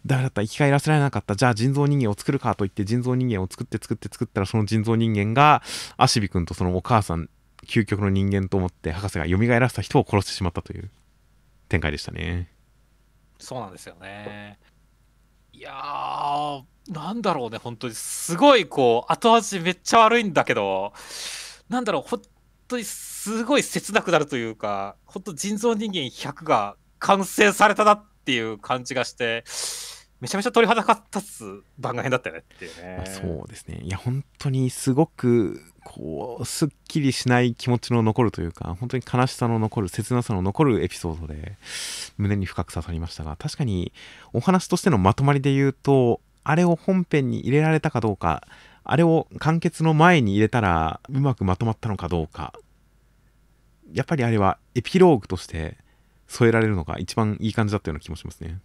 ダメだった、生き返らせられなかった、じゃあ人造人間を作るかと言って人造人間を作って作って作ったら、その人造人間が、アシビ君とそのお母さん、究極の人間と思って博士が蘇らせた人を殺してしまったという展開でしたね。そうなんですよね。いやー、なんだろうね、本当に。すごい、こう、後味めっちゃ悪いんだけど、なんだろう、本当にすごい切なくなるというか、本当人造人間100が完成されたなっていう感じがして、めちゃめちゃ鳥肌が立つ番外編だったよねっていうね。そうですね。いや、本当にすごく、こう、すっきりしない気持ちの残るというか、本当に悲しさの残る、切なさの残るエピソードで、胸に深く刺さりましたが、確かに、お話としてのまとまりで言うと、あれを本編に入れられたかどうか、あれを完結の前に入れたらうまくまとまったのかどうか、やっぱりあれはエピローグとして添えられるのが一番いい感じだったような気もしますね。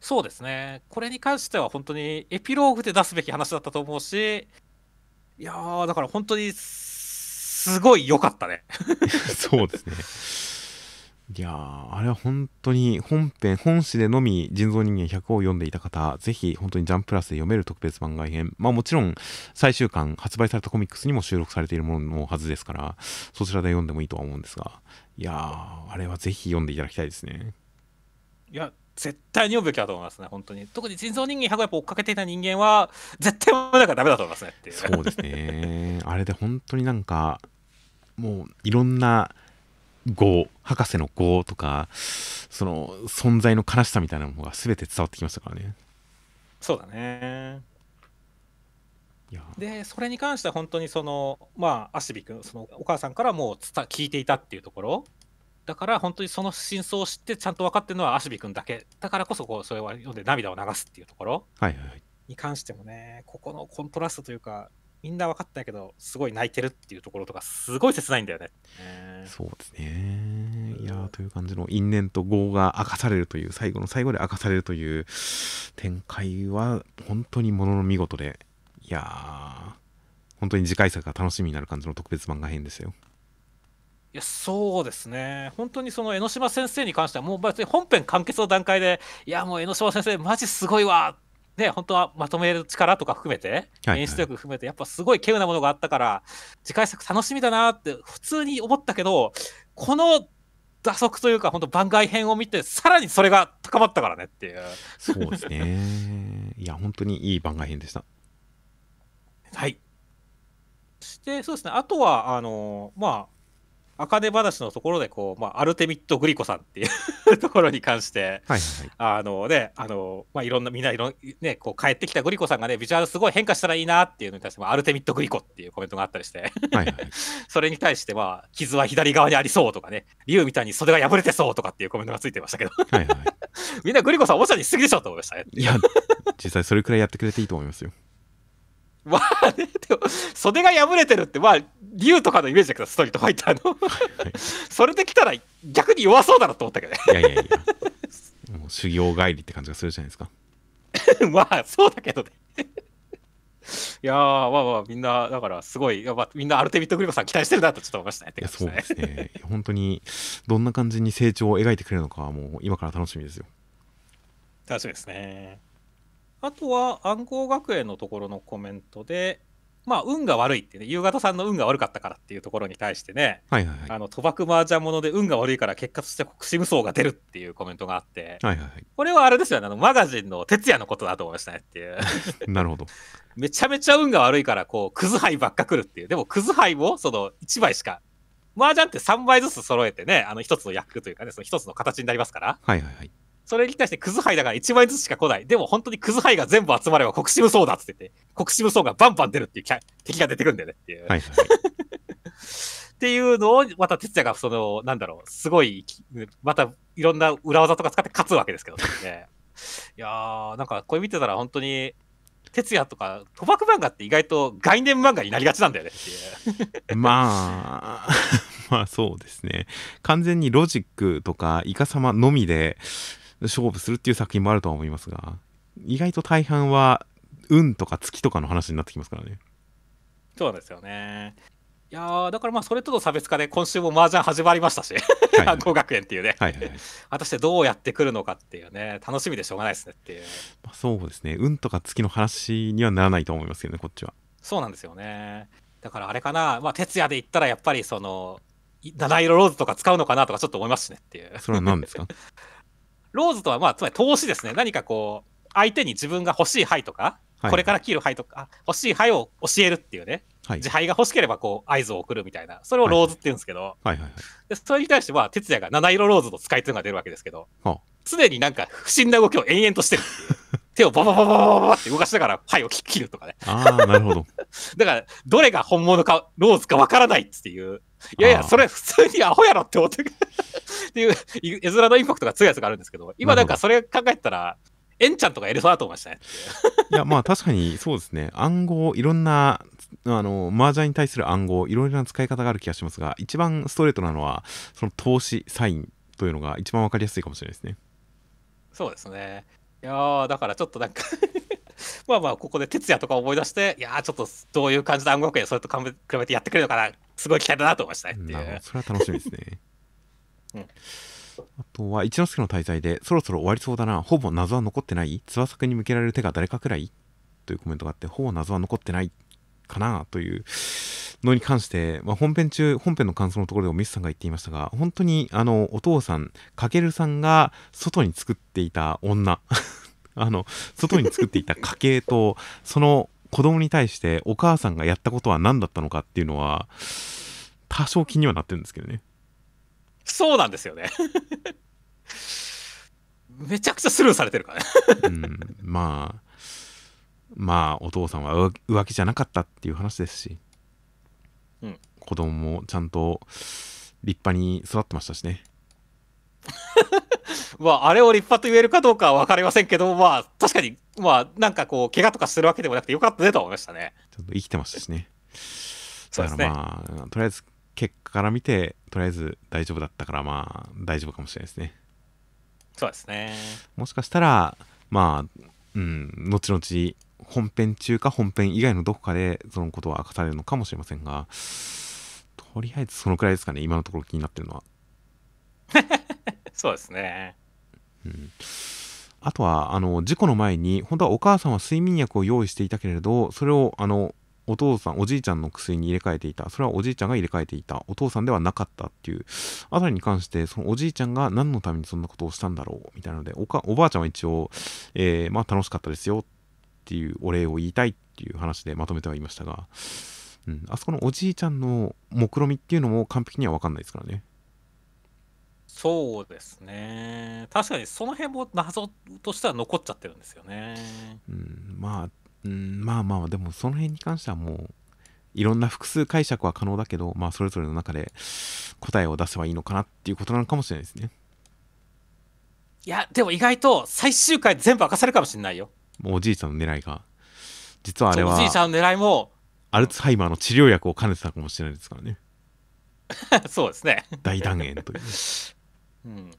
そうですね。これに関しては本当にエピローグで出すべき話だったと思うし、いやー、だから本当にすごい良かったね。[laughs] そうですね。いやー、あれは本当に本編、本誌でのみ人造人間100を読んでいた方、ぜひ本当にジャンププラスで読める特別番外編。まあもちろん最終巻発売されたコミックスにも収録されているもののはずですから、そちらで読んでもいいとは思うんですが、いやー、あれはぜひ読んでいただきたいですね。いや、絶対に読むべきだと思いますね、本当に。特に人造人間100をやっぱ追っかけていた人間は、絶対読まなきゃダメだと思いますねっていう。そうですね。あれで本当になんか、もういろんな業博士の業とかその存在の悲しさみたいなものが全て伝わってきましたからねそうだねでそれに関しては本当にそのまあアシビ君そのお母さんからもう聞いていたっていうところ。だから本当にその真相を知ってちゃんと分かってるのはアシビ君だけ。だからこそこうそれは読んで涙を流すっていうところ。に関してもねここのコントラストというかみんな分かったけどすごい泣いてるっていうところとかすごい切ないんだよね。そうですね。いやという感じの因縁と業が明かされるという最後の最後で明かされるという展開は本当にものの見事でいや本当に次回作が楽しみになる感じの特別漫画編ですよ。いやそうですね、本当にその江ノ島先生に関しては、もう別に本編完結の段階で、いや、もう江ノ島先生、マジすごいわ、ね、本当はまとめる力とか含めて、演出力含めて、やっぱすごい稀有なものがあったから、次回作楽しみだなって普通に思ったけど、この打足というか、本当番外編を見て、さらにそれが高まったからねっていう。そうですね。いや、本当にいい番外編でした。はい。そして、そうですね、あとは、あの、まあ、茜話のところでこう、まあ、アルテミット・グリコさんっていうところに関して、はいはい、あのね、あの、まあ、いろんな、みんないろん、ね、こう帰ってきたグリコさんがね、ビジュアルすごい変化したらいいなっていうのに対して、アルテミット・グリコっていうコメントがあったりしてはい、はい、それに対して、まあ、傷は左側にありそうとかね、竜みたいに袖が破れてそうとかっていうコメントがついてましたけどはい、はい、みんなグリコさんおもちゃにしすぎでしょと思いましたね。いや、実際それくらいやってくれていいと思いますよ。まあね、でも、袖が破れてるって、まあ、竜とかのイメージだけど、ストリートファイターのそれできたら逆に弱そうだなと思ったけどね。いやいやいや。もう修行帰りって感じがするじゃないですか。[laughs] まあ、そうだけどね。いやー、まあまあ、みんな、だからすごい、やっぱみんなアルテミットグリコさん期待してるなとちょっと思いましたね。いや、そうですね。本当に、どんな感じに成長を描いてくれるのかは、もう今から楽しみですよ。楽しみですね。あとは暗号学園のところのコメントで、まあ、運が悪いってね、夕方さんの運が悪かったからっていうところに対してね、はいはいはい、あの賭博麻雀もので運が悪いから結果として国士無双が出るっていうコメントがあって、はいはいはい、これはあれですよね、あのマガジンの徹夜のことだと思いましたねっていう。[laughs] なるほど。めちゃめちゃ運が悪いから、こう、クズ杯ばっか来るっていう。でも、クズ杯もその1枚しか、麻雀って3枚ずつ揃えてね、あの1つの役というかね、その1つの形になりますから。はいはいはい。それに対してクズハイだから1枚ずつしか来ない。でも本当にクズハイが全部集まれば国士無双だっつってて、国士無双がバンバン出るっていう敵が出てくるんだよねっていう。はいはい、[laughs] っていうのを、また哲也がその、なんだろう、すごい、またいろんな裏技とか使って勝つわけですけどね。いやー、なんかこれ見てたら本当に、哲也とか賭博漫画って意外と概念漫画になりがちなんだよねっていう。[laughs] まあ、[laughs] まあそうですね。完全にロジックとかイカ様のみで勝負するっていう作品もあるとは思いますが、意外と大半は運とか月とかの話になってきますからね。そうですよね。いやだからまあそれとの差別化で今週も麻雀始まりましたし、[laughs] 暗号学園っていうね、はいはいはい、果たしてどうやってくるのかっていうね、楽しみでしょうがないですねっていう。まあ、そうですね、運とか月の話にはならないと思いますけどね、こっちは。そうなんですよね。だからあれかな、まあ、徹夜で言ったらやっぱりその、七色ローズとか使うのかなとかちょっと思いますしねっていう。それは何ですか？[laughs] ローズとは、まあ、つまり投資ですね。何かこう、相手に自分が欲しい牌とか、はい、これから切る牌とか、欲しい牌を教えるっていうね。はい、自牌が欲しければこう合図を送るみたいな。それをローズって言うんですけど、でそれに対しては、哲也が七色ローズの使いというのが出るわけですけど、常になんか不審な動きを延々としてるっていう。手をバババババババって動かしながら牌を切るとかね。ああ、なるほど。だから、どれが本物か、ローズかわからないっていう。いやいや、それ普通にアホやろって思ってっていう、絵面のインパクトが強いやつがあるんですけど、今なんかそれ考えたら、エンちゃんとかやりそうだと思いましたね。いや、まあ確かにそうですね。暗号、いろんな、あの、麻雀に対する暗号、いろいろな使い方がある気がしますが、一番ストレートなのは、その投資、サインというのが一番わかりやすいかもしれないですね。そうですね。いやだからちょっとなんか [laughs] まあまあ、ここで哲也とか思い出して、いやちょっとどういう感じで暗号学園それと比べてやってくれるのかな、すごい期待だなと思いましたねっていう。それは楽しみですね。[laughs] うん、あとは、一之輔の滞在で、そろそろ終わりそうだな、ほぼ謎は残ってない？翼くんに向けられる手が誰かくらい？というコメントがあって、ほぼ謎は残ってないかなというのに関して、まあ、本編中、本編の感想のところでもミスさんが言っていましたが、本当にあの、お父さん、かけるさんが外に作っていた女 [laughs] あの、外に作っていた [laughs] 家系と、その子供に対してお母さんがやったことは何だったのかっていうのは、多少気にはなってるんですけどね。そうなんですよね。[laughs] めちゃくちゃスルーされてるからねうん、まあ、まあ、お父さんは浮気じゃなかったっていう話ですし、うん、子供もちゃんと立派に育ってましたしね。[laughs] まあ、あれを立派と言えるかどうかは分かりませんけど、まあ、確かに、まあ、なんかこう、怪我とかしてるわけでもなくてよかったねと思いましたね。ちょっと生きてましたしね。[laughs] そうですね。まあ、とりあえず、結果から見て、とりあえず大丈夫だったから、まあ、大丈夫かもしれないですね。そうですね。もしかしたら、まあ、うん、後々、本編中か本編以外のどこかでそのことは明かされるのかもしれませんが、とりあえずそのくらいですかね今のところ気になってるのは。[laughs] そうですね。うん。あとはあの事故の前に本当はお母さんは睡眠薬を用意していたけれどそれをあのお父さんおじいちゃんの薬に入れ替えていた。それはおじいちゃんが入れ替えていた。お父さんではなかったっていう。あたりに関してそのおじいちゃんが何のためにそんなことをしたんだろうみたいなのでおかおばあちゃんは一応、えー、まあ楽しかったですよっていうお礼を言いたいっていう話でまとめてはいましたが、うん、あそこのおじいちゃんの目論みっていうのも完璧には分かんないですからねそうですね。確かにその辺も謎としては残っちゃってるんですよね。うん、まあ、うん、まあまあ、でもその辺に関してはもう、いろんな複数解釈は可能だけど、まあそれぞれの中で答えを出せばいいのかなっていうことなのかもしれないですね。いや、でも意外と最終回全部明かされるかもしれないよ。もうおじいちゃんの狙いが。実はあれは、おじいちゃんの狙いも、アルツハイマーの治療薬を兼ねてたかもしれないですからね。[laughs] そうですね。大断言という。[laughs] うん、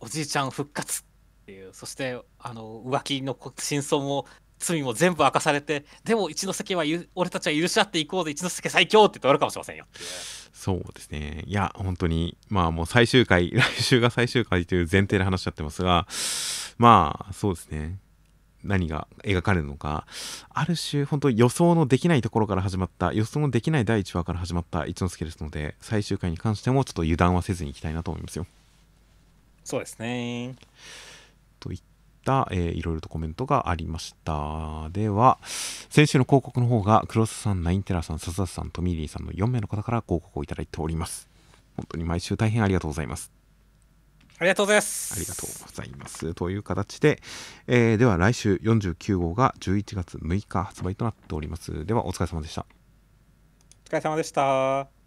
おじいちゃん復活っていうそしてあの浮気の真相も罪も全部明かされてでも一ノ関は俺たちは許し合っていこうで一ノ関最強って言って終わるかもしれませんよそうですねいや本当にまあもう最終回 [laughs] 来週が最終回という前提で話しちゃってますがまあそうですね何が描かれるのかある種本当予想のできないところから始まった予想のできない第1話から始まった一之輔ですので最終回に関してもちょっと油断はせずにいきたいなと思いますよ。そうですね。といった、えー、いろいろとコメントがありました。では先週の広告の方が黒須さんナインテラさん笹田さんトミーリーさんの4名の方から広告をいただいております。本当に毎週大変ありがとうございますありがとうございます。ありがとうございます。という形で、えー、では来週49号が11月6日発売となっております。ではお疲れ様でした。お疲れ様でした。